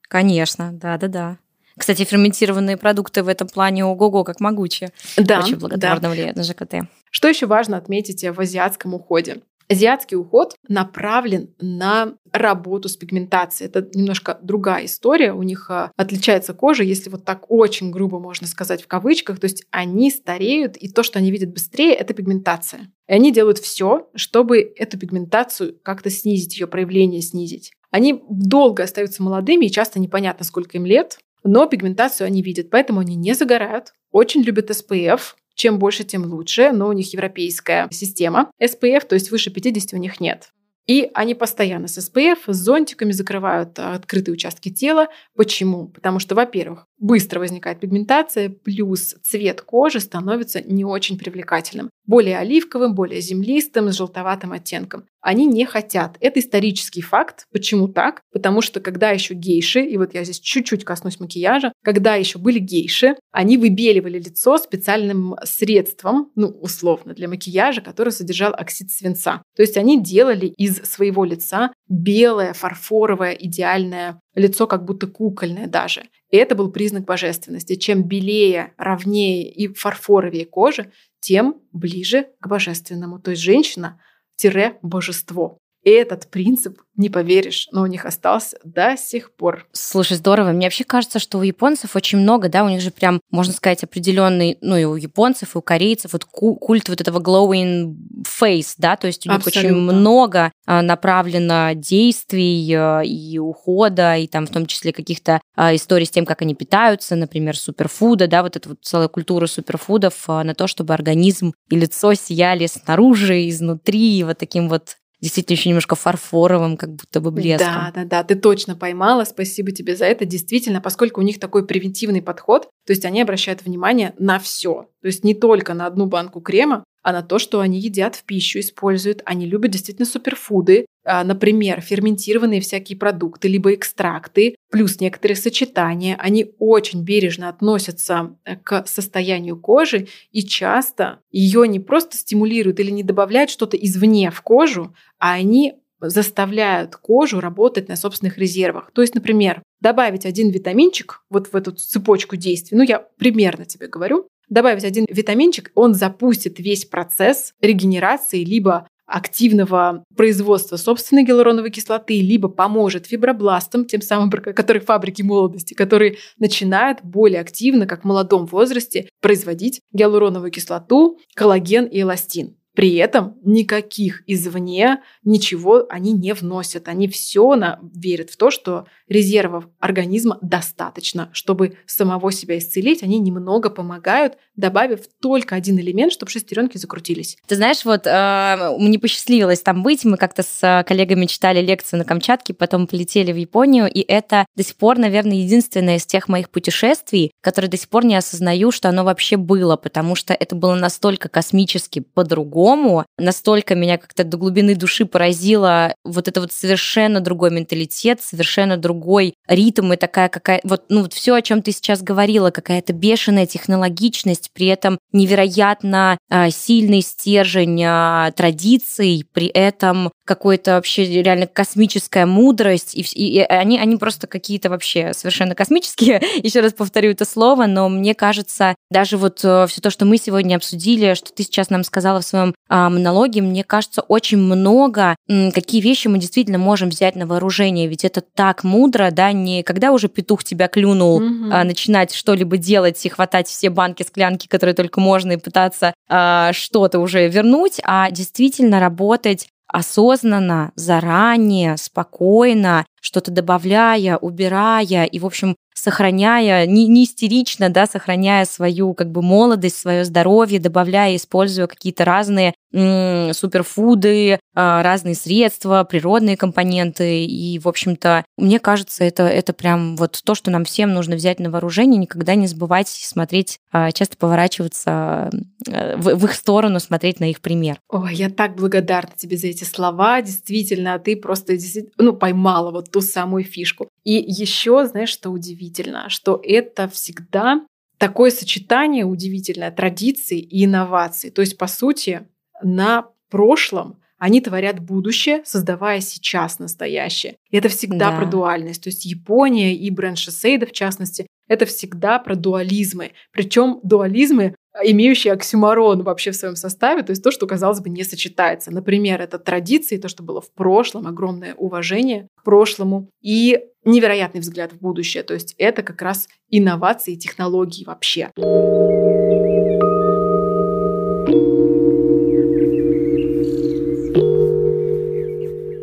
Конечно, да-да-да. Кстати, ферментированные продукты в этом плане ого-го, как могучие. Да, Очень благотворно да. влияют на ЖКТ. Что еще важно отметить в азиатском уходе? Азиатский уход направлен на работу с пигментацией. Это немножко другая история. У них а, отличается кожа, если вот так очень грубо можно сказать в кавычках. То есть они стареют, и то, что они видят быстрее, это пигментация. И они делают все, чтобы эту пигментацию как-то снизить, ее проявление снизить. Они долго остаются молодыми, и часто непонятно, сколько им лет. но пигментацию они видят, поэтому они не загорают, очень любят SPF, чем больше, тем лучше, но у них европейская система SPF, то есть выше 50 у них нет. И они постоянно с SPF, с зонтиками закрывают а, открытые участки тела. Почему? Потому что, во-первых, быстро возникает пигментация, плюс цвет кожи становится не очень привлекательным. Более оливковым, более землистым, с желтоватым оттенком. Они не хотят. Это исторический факт. Почему так? Потому что когда еще гейши, и вот я здесь чуть-чуть коснусь макияжа, когда еще были гейши, они выбеливали лицо специальным средством, ну, условно, для макияжа, который содержал оксид свинца. То есть они делали из своего лица белое, фарфоровое, идеальное лицо, как будто кукольное даже. И это был признак божественности. Чем белее, ровнее и фарфоровее кожа, тем ближе к божественному. То есть женщина-божество. И этот принцип, не поверишь, но у них остался до сих пор. Слушай, здорово. Мне вообще кажется, что у японцев очень много, да, у них же прям, можно сказать, определенный, ну и у японцев, и у корейцев, вот культ вот этого glowing face, да, то есть у них Абсолютно. очень много а, направлено действий а, и ухода, и там в том числе каких-то а, историй с тем, как они питаются, например, суперфуда, да, вот эта вот целая культура суперфудов на то, чтобы организм и лицо сияли снаружи, изнутри, вот таким вот действительно еще немножко фарфоровым, как будто бы блеском. Да, да, да, ты точно поймала, спасибо тебе за это. Действительно, поскольку у них такой превентивный подход, то есть они обращают внимание на все. То есть не только на одну банку крема, а на то, что они едят в пищу, используют. Они любят действительно суперфуды, а, например, ферментированные всякие продукты, либо экстракты, плюс некоторые сочетания. Они очень бережно относятся э, к состоянию кожи и часто ее не просто стимулируют или не добавляют что-то извне в кожу, а они заставляют кожу работать на собственных резервах. То есть, например, добавить один витаминчик вот в эту цепочку действий, ну я примерно тебе говорю, добавить один витаминчик, он запустит весь процесс регенерации либо активного производства собственной гиалуроновой кислоты, либо поможет фибробластам, тем самым, которые фабрики молодости, которые начинают более активно, как в молодом возрасте, производить гиалуроновую кислоту, коллаген и эластин. При этом никаких извне ничего они не вносят. Они все на, верят в то, что резервов организма достаточно, чтобы самого себя исцелить. Они немного помогают, добавив только один элемент, чтобы шестеренки закрутились. Ты знаешь, вот э, мне посчастливилось там быть. Мы как-то с э, коллегами читали лекцию на Камчатке, потом полетели в Японию, и это до сих пор, наверное, единственное из тех моих путешествий, которые до сих пор не осознаю, что оно вообще было, потому что это было настолько космически по-другому по-другому. Настолько меня как-то до глубины души поразило вот это вот совершенно другой менталитет, совершенно другой ритм и такая какая вот ну вот все, о чем ты сейчас говорила, какая-то бешеная технологичность, при этом невероятно э, сильный стержень э, традиций, при этом какой-то вообще реально космическая мудрость, и, и, и они, они просто какие-то вообще совершенно космические, еще раз повторю это слово, но мне кажется, даже вот э, все то, что мы сегодня обсудили, что ты сейчас нам сказала в своем этом а, монологе, мне кажется, очень много, какие вещи мы действительно можем взять на вооружение, ведь это так мудро, да, не когда уже петух тебя клюнул, угу. а, начинать что-либо делать и хватать все банки, склянки, которые только можно, и пытаться а, что-то уже вернуть, а действительно работать осознанно, заранее, спокойно, что-то добавляя, убирая и, в общем, сохраняя, не, не истерично, да, сохраняя свою как бы молодость, свое здоровье, добавляя, используя какие-то разные м- суперфуды, а, разные средства, природные компоненты. И, в общем-то, мне кажется, это, это прям вот то, что нам всем нужно взять на вооружение, никогда не забывать смотреть, а, часто поворачиваться э, в, в их сторону, смотреть на их пример. Ой, я так благодарна тебе за эти слова. Действительно, ты просто ну, поймала вот ту самую фишку. И еще, знаешь, что удивительно, что это всегда такое сочетание удивительное традиций и инноваций. То есть, по сути, на прошлом они творят будущее, создавая сейчас настоящее. И это всегда да. про дуальность. То есть Япония и бренд Шосейда, в частности, это всегда про дуализмы. Причем дуализмы имеющие оксюмарон вообще в своем составе, то есть то, что, казалось бы, не сочетается. Например, это традиции, то, что было в прошлом, огромное уважение к прошлому и невероятный взгляд в будущее. То есть это как раз инновации и технологии вообще.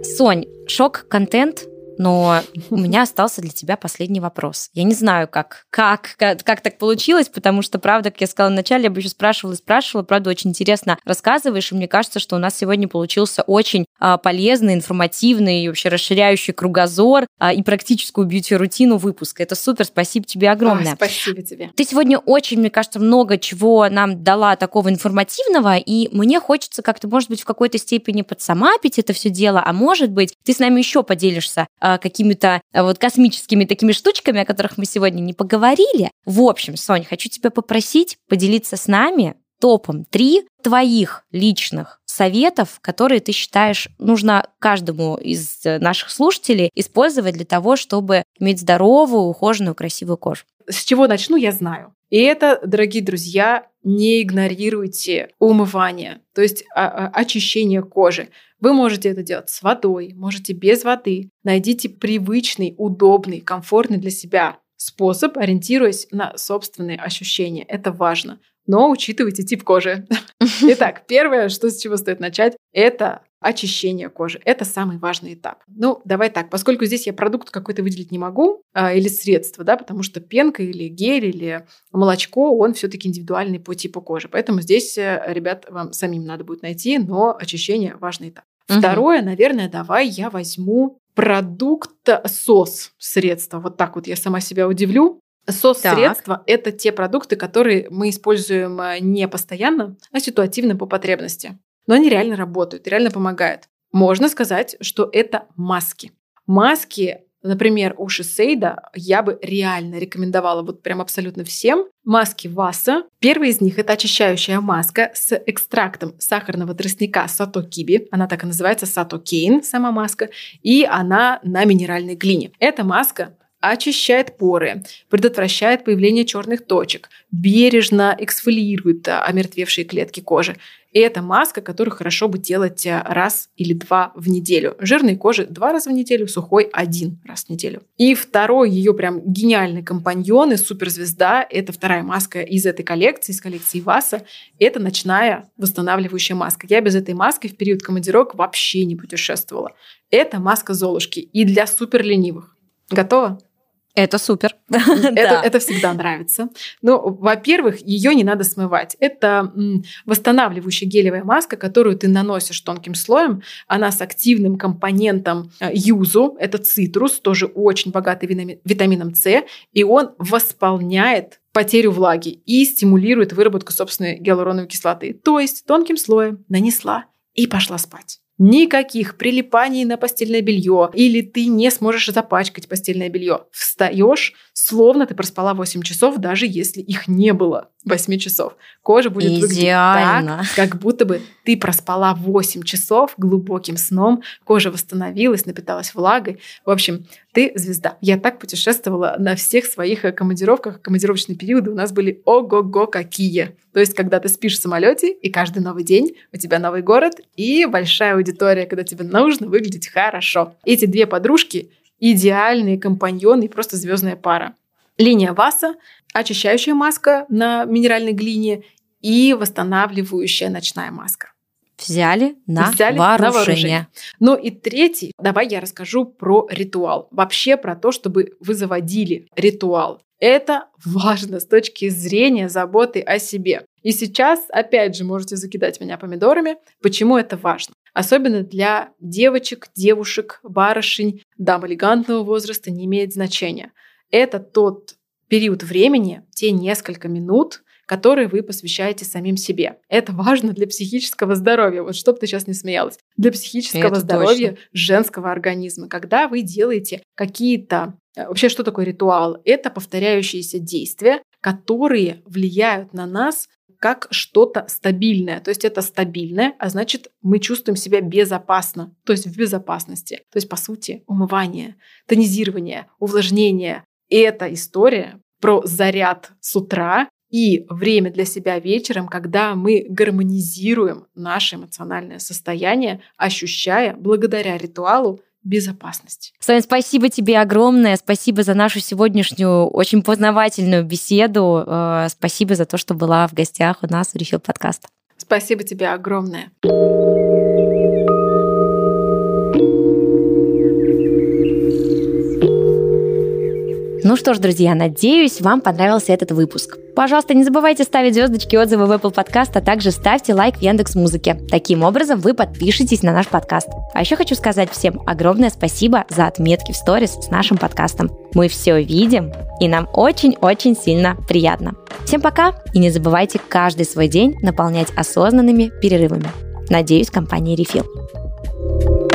Сонь, шок-контент но у меня остался для тебя последний вопрос. Я не знаю, как, как, как, как так получилось, потому что, правда, как я сказала вначале, я бы еще спрашивала и спрашивала, правда, очень интересно рассказываешь, и мне кажется, что у нас сегодня получился очень а, полезный, информативный и вообще расширяющий кругозор а, и практическую бьюти-рутину выпуска. Это супер, спасибо тебе огромное. Ой, спасибо тебе. Ты сегодня очень, мне кажется, много чего нам дала такого информативного, и мне хочется как-то, может быть, в какой-то степени подсамапить это все дело, а может быть, ты с нами еще поделишься какими-то а, вот космическими такими штучками, о которых мы сегодня не поговорили. В общем, Сонь, хочу тебя попросить поделиться с нами топом три твоих личных советов, которые ты считаешь нужно каждому из э, наших слушателей использовать для того, чтобы иметь здоровую, ухоженную, красивую кожу? С чего начну, я знаю. И это, дорогие друзья, не игнорируйте умывание, то есть а, а, очищение кожи. Вы можете это делать с водой, можете без воды. Найдите привычный, удобный, комфортный для себя способ, ориентируясь на собственные ощущения. Это важно. Но учитывайте тип кожи. Итак, первое, что с чего стоит начать, это очищение кожи. Это самый важный этап. Ну, давай так, поскольку здесь я продукт какой-то выделить не могу, а, или средство, да, потому что пенка или гель или молочко, он все-таки индивидуальный по типу кожи. Поэтому здесь, э, ребят, вам самим надо будет найти, но очищение важный этап. Угу. Второе, наверное, давай я возьму продукт сос средства. Вот так вот я сама себя удивлю. СОС-средства – это те продукты, которые мы используем э, не постоянно, а ситуативно по потребности но они реально работают, реально помогают. Можно сказать, что это маски. Маски, например, у Шисейда я бы реально рекомендовала вот прям абсолютно всем. Маски Васа. Первый из них – это очищающая маска с экстрактом сахарного тростника Сато Киби. Она так и называется Сато сама маска. И она на минеральной глине. Эта маска очищает поры, предотвращает появление черных точек, бережно эксфолирует омертвевшие клетки кожи. И это маска, которую хорошо бы делать э, раз или два в неделю. Жирной кожи два раза в неделю, сухой один раз в неделю. И второй ее прям гениальный компаньон и суперзвезда – это вторая маска из этой коллекции, из коллекции Васа. Это ночная восстанавливающая маска. Я без этой маски в период командировок вообще не путешествовала. Это маска Золушки и для супер ленивых. Готово? Это супер. Это, это всегда нравится. Ну, во-первых, ее не надо смывать. Это восстанавливающая гелевая маска, которую ты наносишь тонким слоем. Она с активным компонентом э, юзу. Это цитрус, тоже очень богатый витамином С. И он восполняет потерю влаги и стимулирует выработку собственной гиалуроновой кислоты. То есть тонким слоем нанесла и пошла спать. Никаких прилипаний на постельное белье, или ты не сможешь запачкать постельное белье. Встаешь, словно ты проспала 8 часов, даже если их не было 8 часов. Кожа будет Идеально. выглядеть так, как будто бы ты проспала 8 часов глубоким сном, кожа восстановилась, напиталась влагой. В общем, ты звезда. Я так путешествовала на всех своих командировках. Командировочные периоды у нас были ого-го какие. То есть, когда ты спишь в самолете, и каждый новый день у тебя новый город и большая аудитория, когда тебе нужно выглядеть хорошо. Эти две подружки идеальные компаньоны и просто звездная пара. Линия Васа, очищающая маска на минеральной глине и восстанавливающая ночная маска. Взяли на Взяли вооружение. На вооружение. Ну и третий, давай я расскажу про ритуал. Вообще про то, чтобы вы заводили ритуал. Это важно с точки зрения заботы о себе. И сейчас, опять же, можете закидать меня помидорами. Почему это важно? Особенно для девочек, девушек, барышень, дам элегантного возраста не имеет значения. Это тот период времени, те несколько минут, которые вы посвящаете самим себе. Это важно для психического здоровья. Вот чтобы ты сейчас не смеялась. Для психического Это здоровья точно. женского организма. Когда вы делаете какие-то Э, вообще, что такое ритуал? Это повторяющиеся действия, которые влияют на нас как что-то стабильное. То есть это стабильное, а значит, мы чувствуем себя безопасно, то есть в безопасности. То есть, по сути, умывание, тонизирование, увлажнение – это история про заряд с утра и время для себя вечером, когда мы гармонизируем наше эмоциональное состояние, ощущая благодаря ритуалу безопасность. Соня, спасибо тебе огромное. Спасибо за нашу сегодняшнюю очень познавательную беседу. Э, спасибо за то, что была в гостях у нас в Refill подкаста. Спасибо тебе огромное. Ну что ж, друзья, надеюсь, вам понравился этот выпуск. Пожалуйста, не забывайте ставить звездочки, отзывы в Apple Podcast, а также ставьте лайк в Яндекс Музыке. Таким образом, вы подпишетесь на наш подкаст. А еще хочу сказать всем огромное спасибо за отметки в сторис с нашим подкастом. Мы все видим, и нам очень-очень сильно приятно. Всем пока, и не забывайте каждый свой день наполнять осознанными перерывами. Надеюсь, компания Refill.